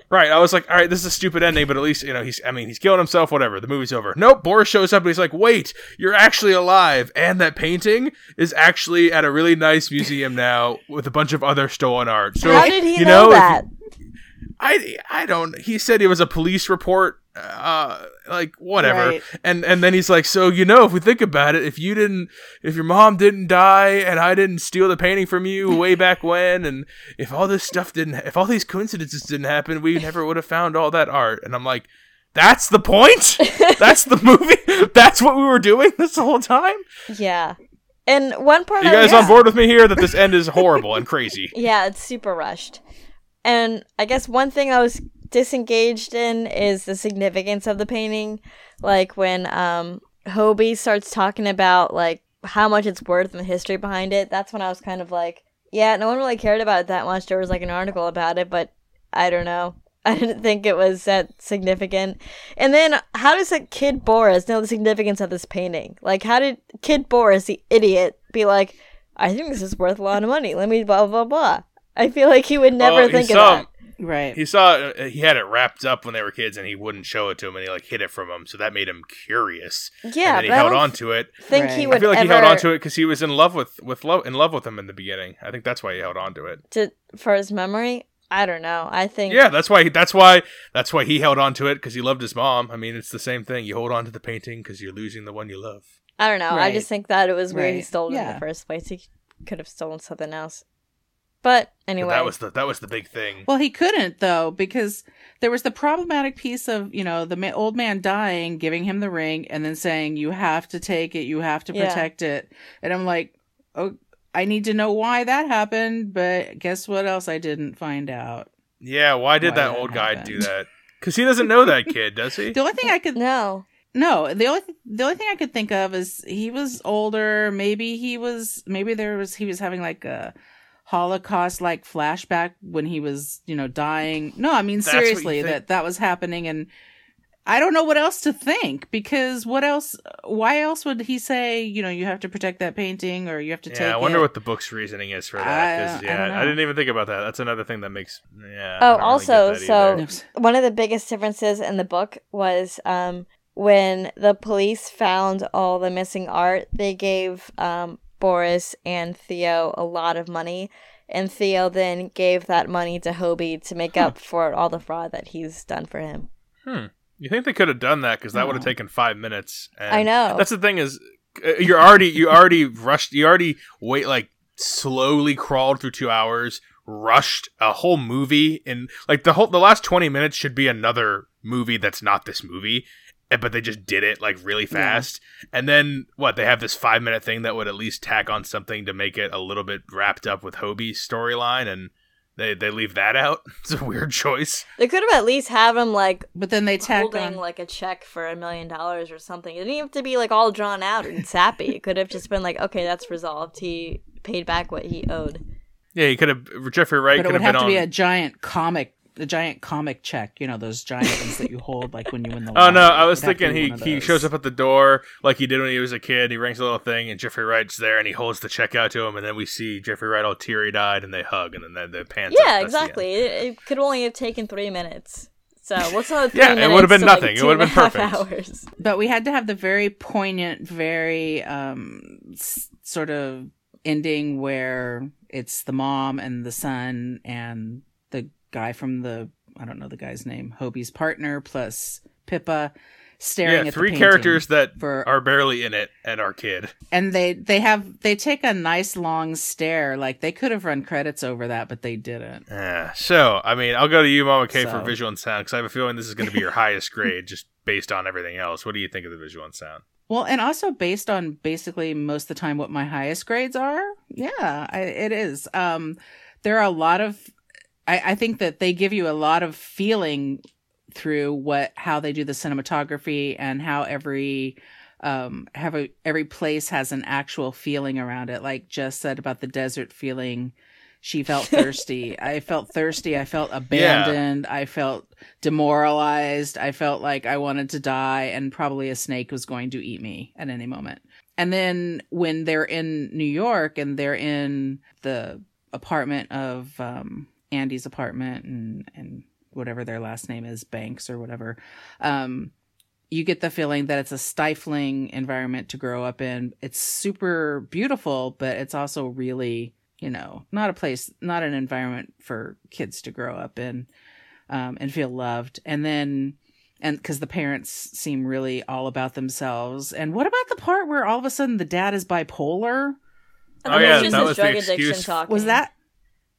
Right. I was like, all right, this is a stupid ending, but at least, you know, he's, I mean, he's killing himself, whatever. The movie's over. Nope. Boris shows up and he's like, wait, you're actually alive. And that painting is actually at a really nice museum now with a bunch of other stolen art. So, How did he you know, if- that? I I don't. He said it was a police report. Uh, like whatever. Right. And and then he's like, so you know, if we think about it, if you didn't, if your mom didn't die, and I didn't steal the painting from you way back when, and if all this stuff didn't, if all these coincidences didn't happen, we never would have found all that art. And I'm like. That's the point. That's the movie. That's what we were doing this whole time. Yeah. And one part You I guys on board with me here that this end is horrible and crazy. Yeah, it's super rushed. And I guess one thing I was disengaged in is the significance of the painting. Like when um Hobie starts talking about like how much it's worth and the history behind it, that's when I was kind of like, yeah, no one really cared about it that much. There was like an article about it, but I don't know. I didn't think it was that significant. And then how does a kid Boris know the significance of this painting? Like how did kid Boris, the idiot, be like, I think this is worth a lot of money. Let me blah blah blah. I feel like he would never Well, think of that. Right. He saw uh, he had it wrapped up when they were kids, and he wouldn't show it to him, and he like hid it from him, so that made him curious. Yeah, and then he held on to it. think Right. he would I feel like ever he held on to it because he was in love with with love in love with him in the beginning. I think that's why he held on to it. to for his memory. I don't know. I think Yeah, that's why. That's why. That's why he held on to it because he loved his mom. I mean, it's the same thing. You hold on to the painting because you're losing the one you love. I don't know. I just think that it was weird he stole it in the first place. He could have stolen something else. But But anyway, that was the that was the big thing. Well, he couldn't though because there was the problematic piece of you know the ma- old man dying, giving him the ring, and then saying you have to take it, you have to Yeah. protect it, and I'm like, oh, I need to know why that happened, but guess what else I didn't find out. yeah, why did Why that that old guy happened. do that? Because he doesn't know that kid, does he? The only thing I could no. No, the only the only thing I could think of is he was older. Maybe he was maybe there was he was having like a Holocaust like flashback when he was you know dying. No, I mean That's seriously that that was happening, and I don't know what else to think because what else? Why else would he say you know you have to protect that painting or you have to take? Yeah, I wonder it? what the book's reasoning is for that. I- 'cause, I yeah, I, didn't even think about that. That's another thing that makes. Yeah. Oh, I don't really also, so- either. One of the biggest differences in the book was um, when the police found all the missing art. They gave um, Boris and Theo a lot of money, and Theo then gave that money to Hobie to make Huh. up for all the fraud that he's done for him. Hmm. You think they could have done that because that would have taken five minutes? And I know. That's the thing is, uh, you're already you already rushed. You already wait like slowly crawled through two hours, rushed a whole movie, and like the whole the last twenty minutes should be another movie that's not this movie. But they just did it like really Yeah. fast, and then what? They have this five minute thing that would at least tack on something to make it a little bit wrapped up with Hobie's storyline, and they they leave that out. It's a weird choice. They could have at least have him like But then they tacked holding on. like a check for a million dollars or something. It didn't have to be like all drawn out and sappy. it could have just been like, okay, that's resolved. He paid back what he owed. Yeah, he could have Jeffrey Wright but it could would have have been to on. be a giant comic, a giant comic check. You know those giant things that you hold like when you win the. Oh no. I was It'd have to thinking he he shows up at the door like he did when he was a kid. He rings a little thing, and Jeffrey Wright's there, and he holds the check out to him, and then we see Jeffrey Wright all teary eyed, and they hug, and then the, the pants. Yeah, That's exactly. It, it could only have taken three minutes. So what's another three Yeah, it would've been to, like, nothing. It would've and a been half perfect. Hours. But we had to have the very poignant, very um s- sort of ending where it's the mom and the son and the guy from the I don't know the guy's name, Hobie's partner plus Pippa staring Yeah, at three the characters that for are barely in it and our kid. and they they have they take a nice long stare like they could have run credits over that but they didn't. Yeah. So, I mean, I'll go to you, Mama K, for visual and sound because I have a feeling this is going to be your highest grade just based on everything else. What do you think of the visual and sound? Well, and also based on basically most of the time what my highest grades are. Yeah, I, it is. Um, there are a lot of, I, I think that they give you a lot of feeling through what how they do the cinematography and how every um have a, every place has an actual feeling around it. Like Jess said about the desert feeling. She felt thirsty. I felt thirsty. I felt abandoned. I felt demoralized. I felt like I wanted to die and probably a snake was going to eat me at any moment. And then when they're in New York and they're in the apartment of um, Andy's apartment and, and whatever their last name is, Banks or whatever, um, you get the feeling that it's a stifling environment to grow up in. It's super beautiful, but it's also really, you know, not a place, not an environment for kids to grow up in. um, and feel loved. And then, and because the parents seem really all about themselves. And what about the part where all of a sudden the dad is bipolar? Oh, yeah, it's that was the drug addiction excuse. talking. Was that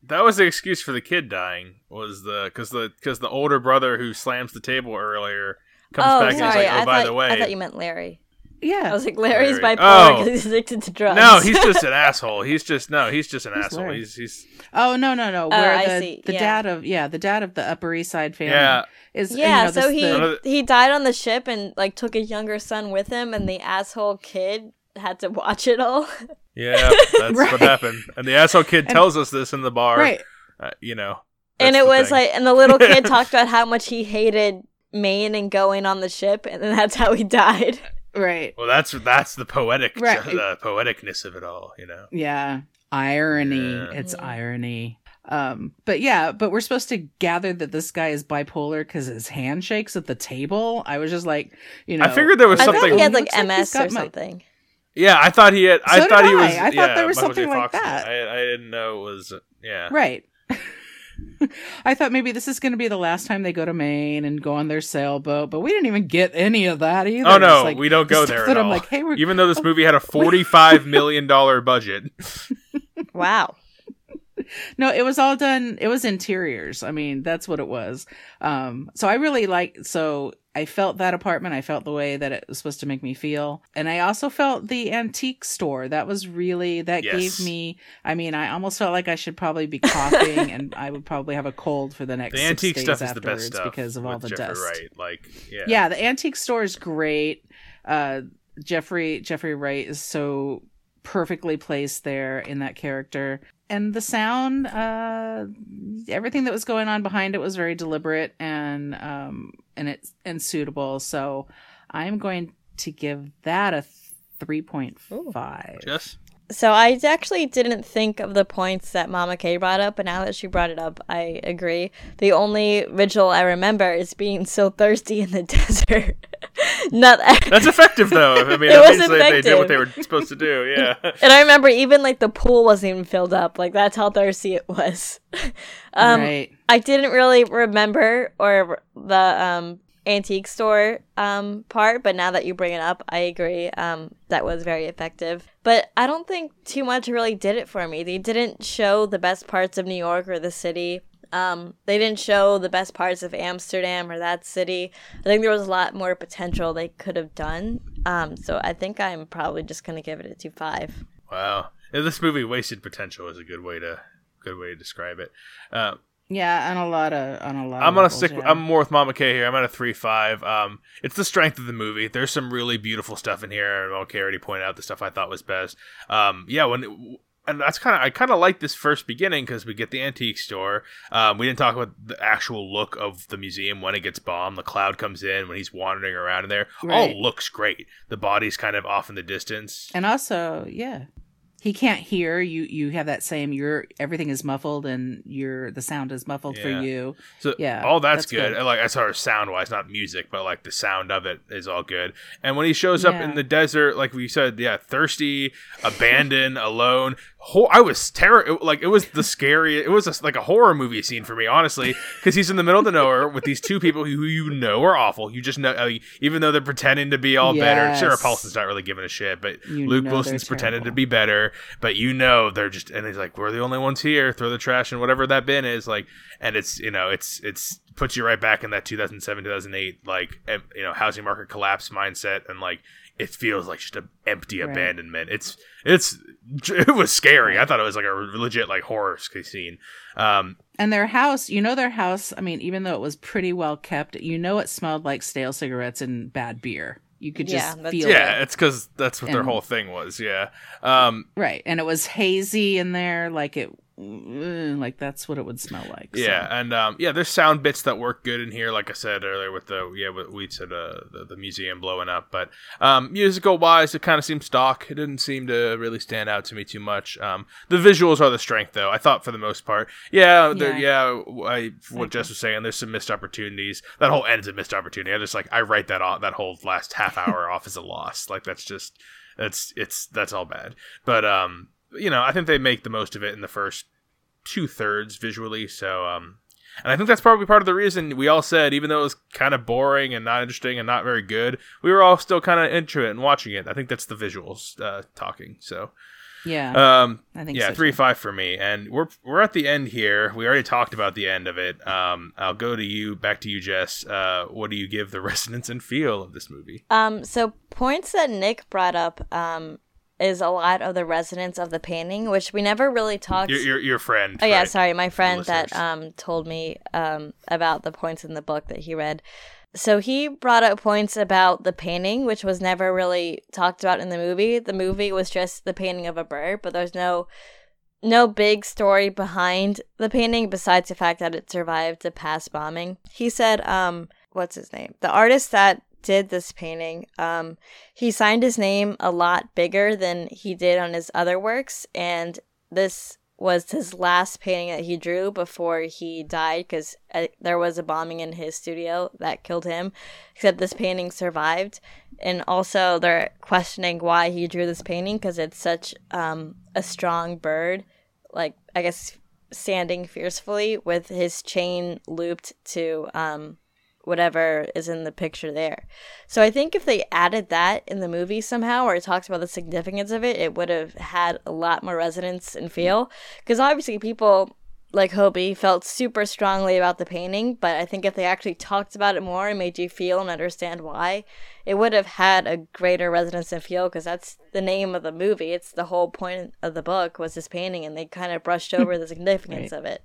That was the excuse for the kid dying. Was the because the because the older brother who slams the table earlier comes Oh, back and he's like, "Oh, I by thought, the way, I thought you meant Larry. Yeah, I was like, Larry's Larry. bipolar Oh. because he's addicted to drugs. no, he's just an asshole. He's just no, he's just an Who's asshole. Larry? He's he's Oh no no no! Oh, Where I the see, the yeah. dad of yeah the dad of the Upper East Side family yeah. is yeah. You know, so this- he the- he died on the ship and like took a younger son with him, and the asshole kid had to watch it all. Yeah, that's Right. what happened. And the asshole kid And- tells us this in the bar. right Uh, you know. and it was thing. like, and the little kid talked about how much he hated Maine and going on the ship, and then that's how he died. right Well, that's that's the poetic, Right. the poeticness of it all. You know. yeah irony Yeah. it's irony um but yeah but we're supposed to gather that this guy is bipolar because his hand shakes at the table i was just like you know I figured there was I thought something. he had like looks like MS or got my- something. Yeah, I thought he had. I thought did he was. I. I thought yeah, there was Michael something like that. I, I didn't know it was. Yeah. right I thought maybe this is going to be the last time they go to Maine and go on their sailboat, but we didn't even get any of that either. Oh no, like we don't go there at I'm like, hey, Even though this movie had a forty-five million dollar budget. Wow. No, it was all done. It was interiors. I mean, that's what it was. Um, so I really like. So I felt that apartment. I felt the way that it was supposed to make me feel, and I also felt the antique store. That was really that Yes. gave me. I mean, I almost felt like I should probably be coughing, and I would probably have a cold for the next. The antique days stuff is the best stuff because of all the Jeffrey dust. Wright. Like, yeah, Yeah, the antique store is great. Uh, Jeffrey Jeffrey Wright is so perfectly placed there in that character, and the sound, uh, everything that was going on behind it was very deliberate and um and it's and suitable. So I'm going to give that a three point five. Just So I actually didn't think of the points that Mama Kay brought up, but now that she brought it up, I agree. The only visual I remember is being so thirsty in the desert. Not that's effective though. I mean, It at was least they, they did what they were supposed to do. Yeah. and I remember even like the pool wasn't even filled up. Like that's how thirsty it was. um, right. I didn't really remember or the um antique store um part, but now that you bring it up, I agree. Um that was very effective. But I don't think too much really did it for me. They didn't show the best parts of New York or the city. Um they didn't show the best parts of Amsterdam or that city. I think there was a lot more potential they could have done. Um so I think I'm probably just going to give it a two five. Wow. This movie wasted potential is a good way to good way to describe it. Uh, Yeah, on a lot of on a lot. I'm gonna levels, stick. yeah. I'm more with Mama K here. I'm at a three five. Um, it's the strength of the movie. There's some really beautiful stuff in here. and Mama K already pointed out the stuff I thought was best. Um, yeah, when and that's kind of I kind of like this first beginning because we get the antique store. Um, we didn't talk about the actual look of the museum when it gets bombed. The cloud comes in when he's wandering around in there. Right. All looks great. The body's kind of off in the distance. And also, yeah, he can't hear you. You have that same. Your everything is muffled, and your the sound is muffled for you. So Yeah, all that's, that's good. good. Like as far as sound wise, not music, but like the sound of it is all good. And when he shows up in the desert, like we said, yeah, thirsty, abandoned, alone. I was terror. Like it was the scariest. It was a, like a horror movie scene for me, honestly, because he's in the middle of the nowhere with these two people who you know are awful. You just know, even though they're pretending to be all better. Sarah Paulson's not really giving a shit, but You Luke Wilson's pretending to be better. But you know they're just, and he's like, we're the only ones here. Throw the trash in whatever that bin is. Like, and it's you know it's it's puts you right back in that 2007 2008 like you know housing market collapse mindset and like it feels like just an empty Right. abandonment it's it's it was scary i thought it was like a legit like horror scene um And their house, you know, their house. I mean, even though it was pretty well kept, you know, it smelled like stale cigarettes and bad beer. You could Yeah, just that's- feel yeah it. it's because that's what their whole thing was yeah um Right, and it was hazy in there, like it, like that's what it would smell like. so. Yeah, and um, yeah, there's sound bits that work good in here, like I said earlier with the yeah, we said uh, the, the museum blowing up. But um, musical wise, it kind of seemed stock. It didn't seem to really stand out to me too much. Um, the visuals are the strength, though. I thought for the most part, yeah, there, yeah. I what Jess was saying, there's some missed opportunities. That whole end's a missed opportunity. I just like I write that off. That whole last half hour off as a loss. Like that's just that's it's that's all bad. But um, you know, I think they make the most of it in the first two thirds visually. So um, And I think that's probably part of the reason we all said, even though it was kind of boring and not interesting and not very good, we were all still kind of into it and watching it. I think that's the visuals uh, talking. So, Yeah, um, I think yeah, so, three too. five for me, and we're we're at the end here. We already talked about the end of it. Um, I'll go to you, back to you, Jess. Uh, what do you give the resonance and feel of this movie? Um, so points that Nick brought up um, is a lot of the resonance of the painting, which we never really talked. Your your, your friend. oh yeah, right? sorry, my friend that um told me um about the points in the book that he read. So he brought up points about the painting, which was never really talked about in the movie. The movie was just the painting of a bird, but there's no no big story behind the painting besides the fact that it survived the past bombing. He said, um, what's his name? The artist that did this painting, um, he signed his name a lot bigger than he did on his other works, and this was his last painting that he drew before he died because uh, there was a bombing in his studio that killed him. Except this painting survived, and also they're questioning why he drew this painting because it's such um, a strong bird, like I guess standing fiercely with his chain looped to um, whatever is in the picture there. So I think if they added that in the movie somehow or talked about the significance of it, it would have had a lot more resonance and feel. Because obviously people like Hobie felt super strongly about the painting, but I think if they actually talked about it more and made you feel and understand why, it would have had a greater resonance and feel because that's the name of the movie. It's the whole point of the book was this painting, and they kind of brushed over the significance of it.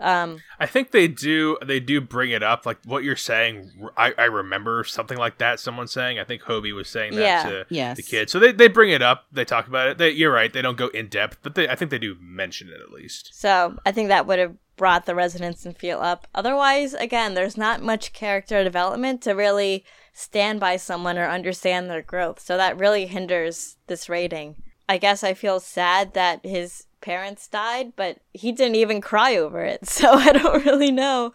Um, I think they do. They do bring it up, like what you're saying. I, I remember something like that. Someone saying. I think Hobie was saying that Yeah. to Yes. the kid. So they, they bring it up. They talk about it. They, you're right. They don't go in depth, but they I think they do mention it at least. So I think that would have brought the resonance and feel up. Otherwise, again, there's not much character development to really stand by someone or understand their growth. So that really hinders this rating. I guess I feel sad that his parents died, but he didn't even cry over it. So I don't really know.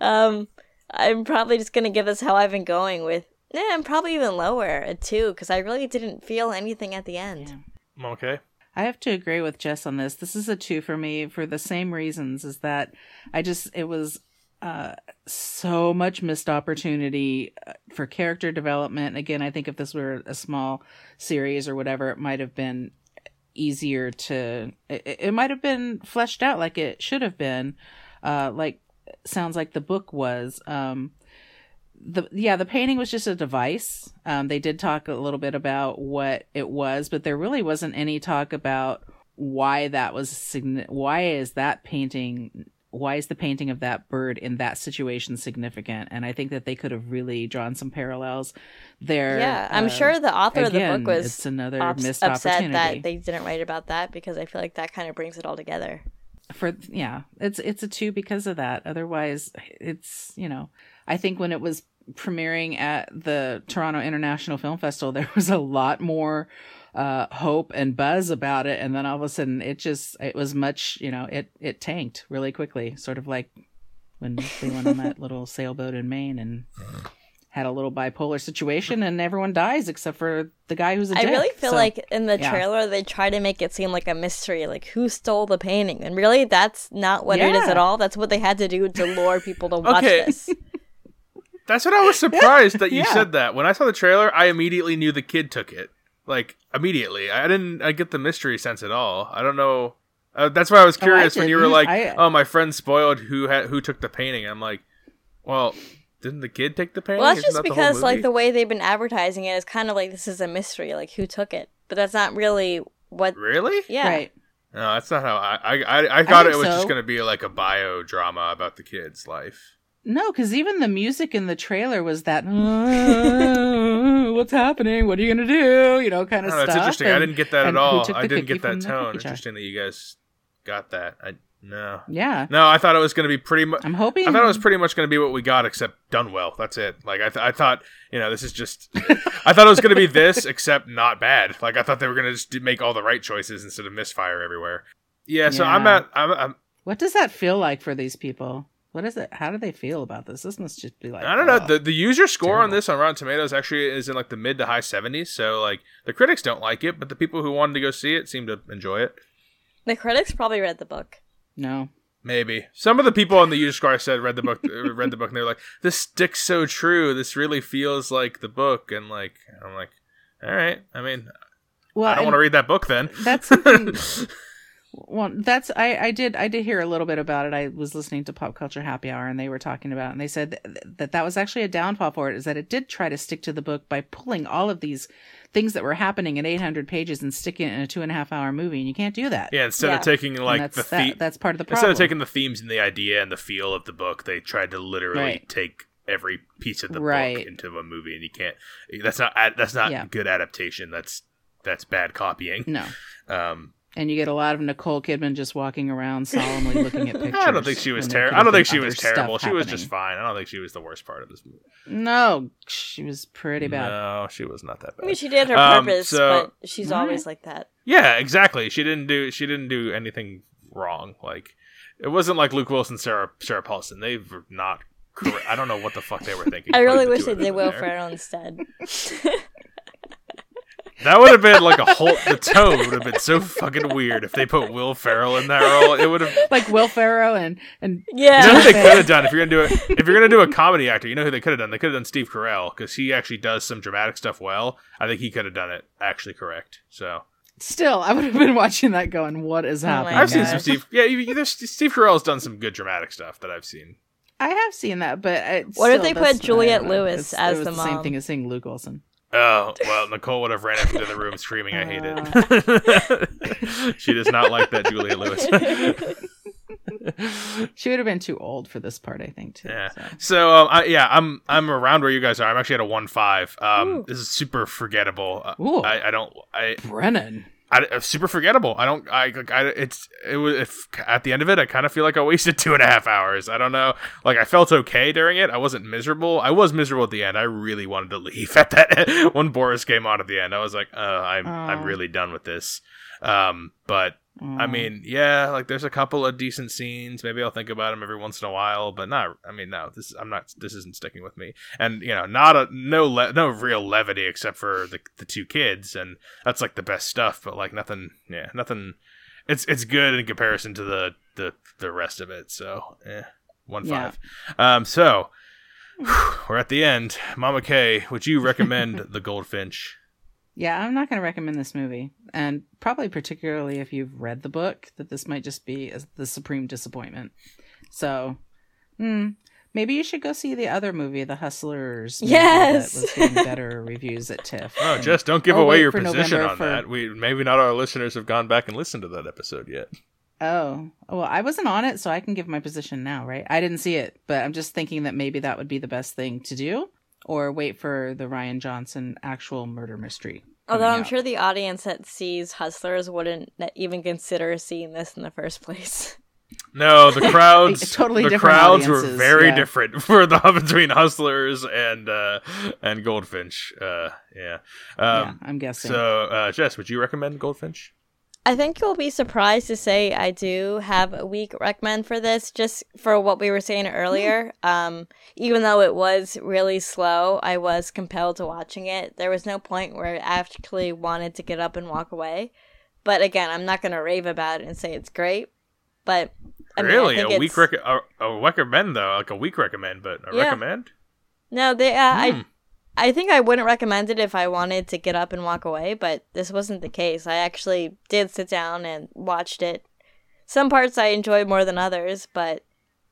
Um, I'm probably just gonna give this how I've been going with. Yeah, I'm probably even lower a two because I really didn't feel anything at the end. Yeah. Okay. I have to agree with Jess on this. This is a two for me for the same reasons. Is that I just it was uh, so much missed opportunity uh, for character development. Again, I think if this were a small series or whatever, it might have been easier to. It, it might have been fleshed out like it should have been. Uh, like sounds like the book was. Um, the yeah the painting was just a device um they did talk a little bit about what it was but there really wasn't any talk about why that was signi- why is that painting why is the painting of that bird in that situation significant? And i think that they could have really drawn some parallels there Yeah, I'm uh, sure the author of the book was it's another ups- missed upset opportunity. that they didn't write about that because I feel like that kind of brings it all together. for yeah it's it's a two because of that. Otherwise it's you know i think when it was premiering at the toronto international film festival there was a lot more uh hope and buzz about it and then all of a sudden it just it was much you know it it tanked really quickly sort of like when they went on that little sailboat in maine and had a little bipolar situation and everyone dies except for the guy who's a I dick. really feel So- like in the yeah. trailer they try to make it seem like a mystery, like who stole the painting, and really that's not what it is at all. That's what they had to do to lure people to watch Okay. this. That's what I was surprised that you Yeah. said that. When I saw the trailer, I immediately knew the kid took it. Like immediately, I didn't. I get the mystery sense at all. I don't know. Uh, that's why I was Oh, I curious when you were like, I- "Oh, my friend spoiled who had who took the painting." I'm like, "Well, didn't the kid take the painting?" Well, that's Isn't just that the because like the way they've been advertising it is kind of like this is a mystery, like who took it, but that's not really what. really. Yeah, right No, that's not how I. I I, I thought think it was so. just going to be like a bio drama about the kid's life. No, because even the music in the trailer was that, "Uh, what's happening? What are you gonna do? You know, kind of stuff. that's interesting. I didn't get that at all. I didn't get that tone. Interesting that you guys got that. I no. Yeah, No, I thought it was going to be pretty much. I'm hoping. I thought it was pretty much going to be what we got, except done well. That's it. Like I, th- I thought, you know, this is just. I thought it was going to be this, except not bad. Like I thought they were going to just make all the right choices instead of misfire everywhere. Yeah, so I'm at. I'm, I'm. What does that feel like for these people? What is it? How do they feel about this? This must just be like I don't know. "Oh." The the user score on this on Rotten Tomatoes actually is in like the mid to high 70s. So like the critics don't like it, but the people who wanted to go see it seem to enjoy it. the critics probably read the book. no, Maybe some of the people on the user score said read the book, uh, read the book, and they're like, "This sticks so true. This really feels like the book." And like, I'm like, "All right. I mean, Well, I don't want to read that book then." That's something. well, that's I I did I did hear a little bit about it. I was listening to Pop Culture Happy Hour, and they were talking about, it, and they said th- that that was actually a downfall for it. Is that it did try to stick to the book by pulling all of these things that were happening in 800 pages and sticking it in a two and a half hour movie, and you can't do that. yeah, instead Yeah. of taking And like that's the that, theme, that's part of the instead of taking the themes and the idea and the feel of the book, they tried to literally Right. take every piece of the book into a movie, and you can't. That's not that's not Yeah. good adaptation. That's that's bad copying. no, Um, and you get a lot of Nicole Kidman just walking around solemnly looking at pictures. I don't think she was terrible. I don't think she was terrible. She was just fine. I don't think she was the worst part of this movie. No, she was pretty bad. No, she was not that bad. I mean, bad. she did her Um, purpose, so- but she's Alright. always like that. Yeah, exactly. She didn't do she didn't do anything wrong. Like it wasn't like Luke Wilson, Sarah Sarah Paulson. They were not. Correct. I don't know what the fuck they were thinking. I really wish two they did in Will. Ferrell instead. That would have been like a whole. The tone would have been so fucking weird if they put Will Ferrell in that role. It would have. Like Will Ferrell and and yeah. You know yeah. who they could have done if you're gonna do it? If you're gonna do a comedy actor, you know who they could have done? They could have done Steve Carell because he actually does some dramatic stuff well. I think he could have done it actually correct. So still, I would have been watching that going, "What is Oh happening?" I've seen some Steve. Yeah, you, you- there's Steve Carell's done some good dramatic stuff that I've seen. I have seen that, but it's What if they put that's- Juliette know. Lewis It's- as it was the the same thing as seeing Luke Wilson. Oh well, Nicole would have ran into the room screaming, "I hate Uh. it." she does not like that Juliette Lewis. She would have been too old for this part, I think. Too. Yeah. so. So um, I, yeah, I'm I'm around where you guys are. I'm actually at a one five. Um, Ooh. this is super forgettable. Uh, Ooh. I, I don't I, Brennan. I uh, super forgettable. I don't I, I it's it was if, at the end of it. I kind of feel like I wasted two and a half hours. I don't know. Like I felt okay during it. I wasn't miserable. I was miserable at the end. I really wanted to leave at that when Boris came on at the end. I was like, uh, I'm I'm really done with this. Um, but I mean, yeah, like there's a couple of decent scenes. Maybe I'll think about them every once in a while, but not. I mean, no, this I'm not. This isn't sticking with me. And you know, not a no le- no real levity except for the the two kids, and that's like the best stuff. But like nothing, yeah, nothing. It's it's good in comparison to the the the rest of it. So, eh, one Yeah. five. Um, so we're at the end. Mama K, would you recommend the Goldfinch? Yeah, I'm not going to recommend this movie, and probably particularly if you've read the book, that this might just be a, the supreme disappointment. So, hmm, maybe you should go see the other movie, The Hustlers. Yes! that was getting better reviews at TIFF. Oh, just don't give Or away your position November on for- that. We maybe not our listeners have gone back and listened to that episode yet. Oh, well, I wasn't on it, so I can give my position now, right? I didn't see it, but I'm just thinking that maybe that would be the best thing to do, or wait for the Rian Johnson actual murder mystery. Although I'm out. sure the audience that sees Hustlers wouldn't even consider seeing this in the first place. No, the crowds, Totally the crowds were very yeah. different for the between Hustlers and uh, and Goldfinch. Uh, yeah. yeah, Um, I'm guessing. So, uh, Jess, would you recommend Goldfinch? I think you'll be surprised to say I do have a weak recommend for this, just for what we were saying earlier. Um, even though it was really slow, I was compelled to watching it. There was no point where I actually wanted to get up and walk away. But again, I'm not going to rave about it and say it's great. But I really, think a it's- rec- a, a recommend though, like a weak recommend, but a Yeah. recommend. No, they. Uh, Hmm. I I think I wouldn't recommend it if I wanted to get up and walk away, but this wasn't the case. I actually did sit down and watched it. Some parts I enjoyed more than others, but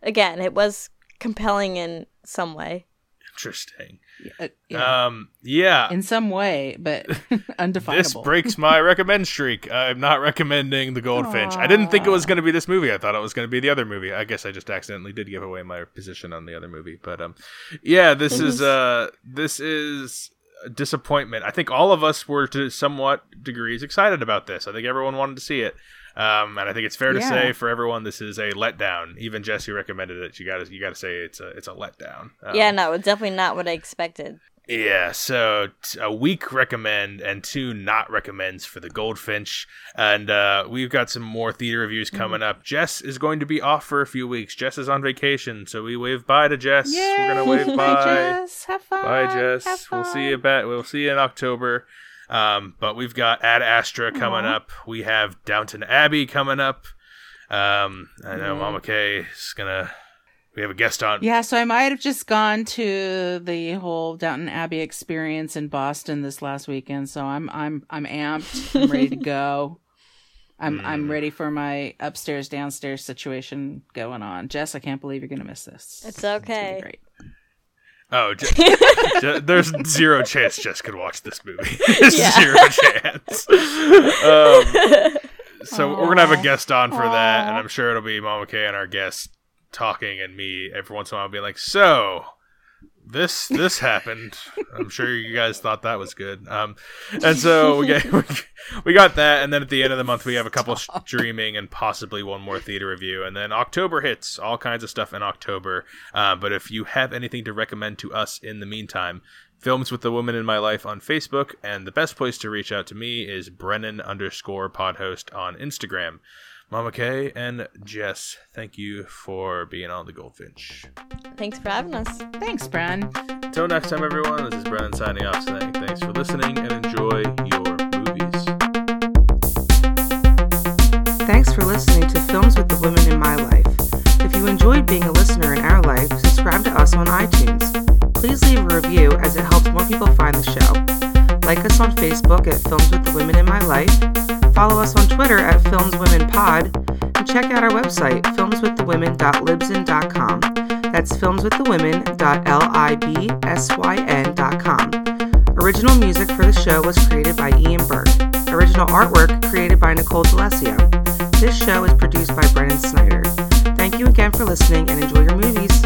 again, it was compelling in some way. Interesting. Uh, yeah. Um, yeah. in some way, but undefinable. This breaks my recommend streak. I'm not recommending the Goldfinch. I didn't think it was going to be this movie. I thought it was going to be the other movie. I guess I just accidentally did give away my position on the other movie. But um, yeah, this is uh, this is a disappointment. I think all of us were to somewhat degrees excited about this. I think everyone wanted to see it. Um, and I think it's fair to Yeah. say for everyone this is a letdown. Even Jesse recommended it. You got to you got to say it's a it's a letdown. Um, yeah, no, it's definitely not what I expected. yeah, so t- a weak recommend and two not recommends for the Goldfinch, and uh, we've got some more theater reviews coming up. Jess is going to be off for a few weeks. Jess is on vacation, so we wave bye to Jess. We're gonna wave Yay! bye. Jess. Have fun. Bye, Have Jess. We'll see you back. We'll see you in October. Um, but we've got Ad Astra coming Aw. up. We have Downton Abbey coming up. Um, I know Mama Kay is gonna. We have a guest on. Yeah, so I might have just gone to the whole Downton Abbey experience in Boston this last weekend. So I'm I'm I'm amped. I'm ready to go. I'm I'm ready for my upstairs downstairs situation going on. Jess, I can't believe you're gonna miss this. It's gonna okay. be great. Oh, Je- Je- there's zero chance Jess could watch this movie. There's Yeah. zero chance. Um, so we're gonna have a guest on for that, and I'm sure it'll be Mama K and our guest talking, and me every once in a while being like, "So, this this happened." I'm sure you guys thought that was good. Um, and so we got we got that, and then at the end of the month we have a couple streaming and possibly one more theater review, and then October hits, all kinds of stuff in October. Uh, but if you have anything to recommend to us in the meantime. Films with the Woman in My Life on Facebook, and the best place to reach out to me is Brennan underscore podhost on Instagram. Mama Kay and Jess, thank you for being on the Goldfinch. Thanks for having us. Thanks, Bren. Until next time, everyone, this is Brennan signing off saying thanks for listening and enjoy your movies. Thanks for listening to Films with the Women in My Life. If you enjoyed being a listener in our life, subscribe to us on iTunes. Please leave a review as it helps more people find the show. Like us on Facebook at Films with the Women in My Life. Follow us on Twitter at FilmsWomenPod. And check out our website, filmswiththewomen.libsyn.com. That's filmswiththewomen.libsyn.com. Original music for the show was created by Ian Burke. Original artwork created by Nicole D'Alessio. This show is produced by Brennan Snyder. Thank you again for listening and enjoy your movies.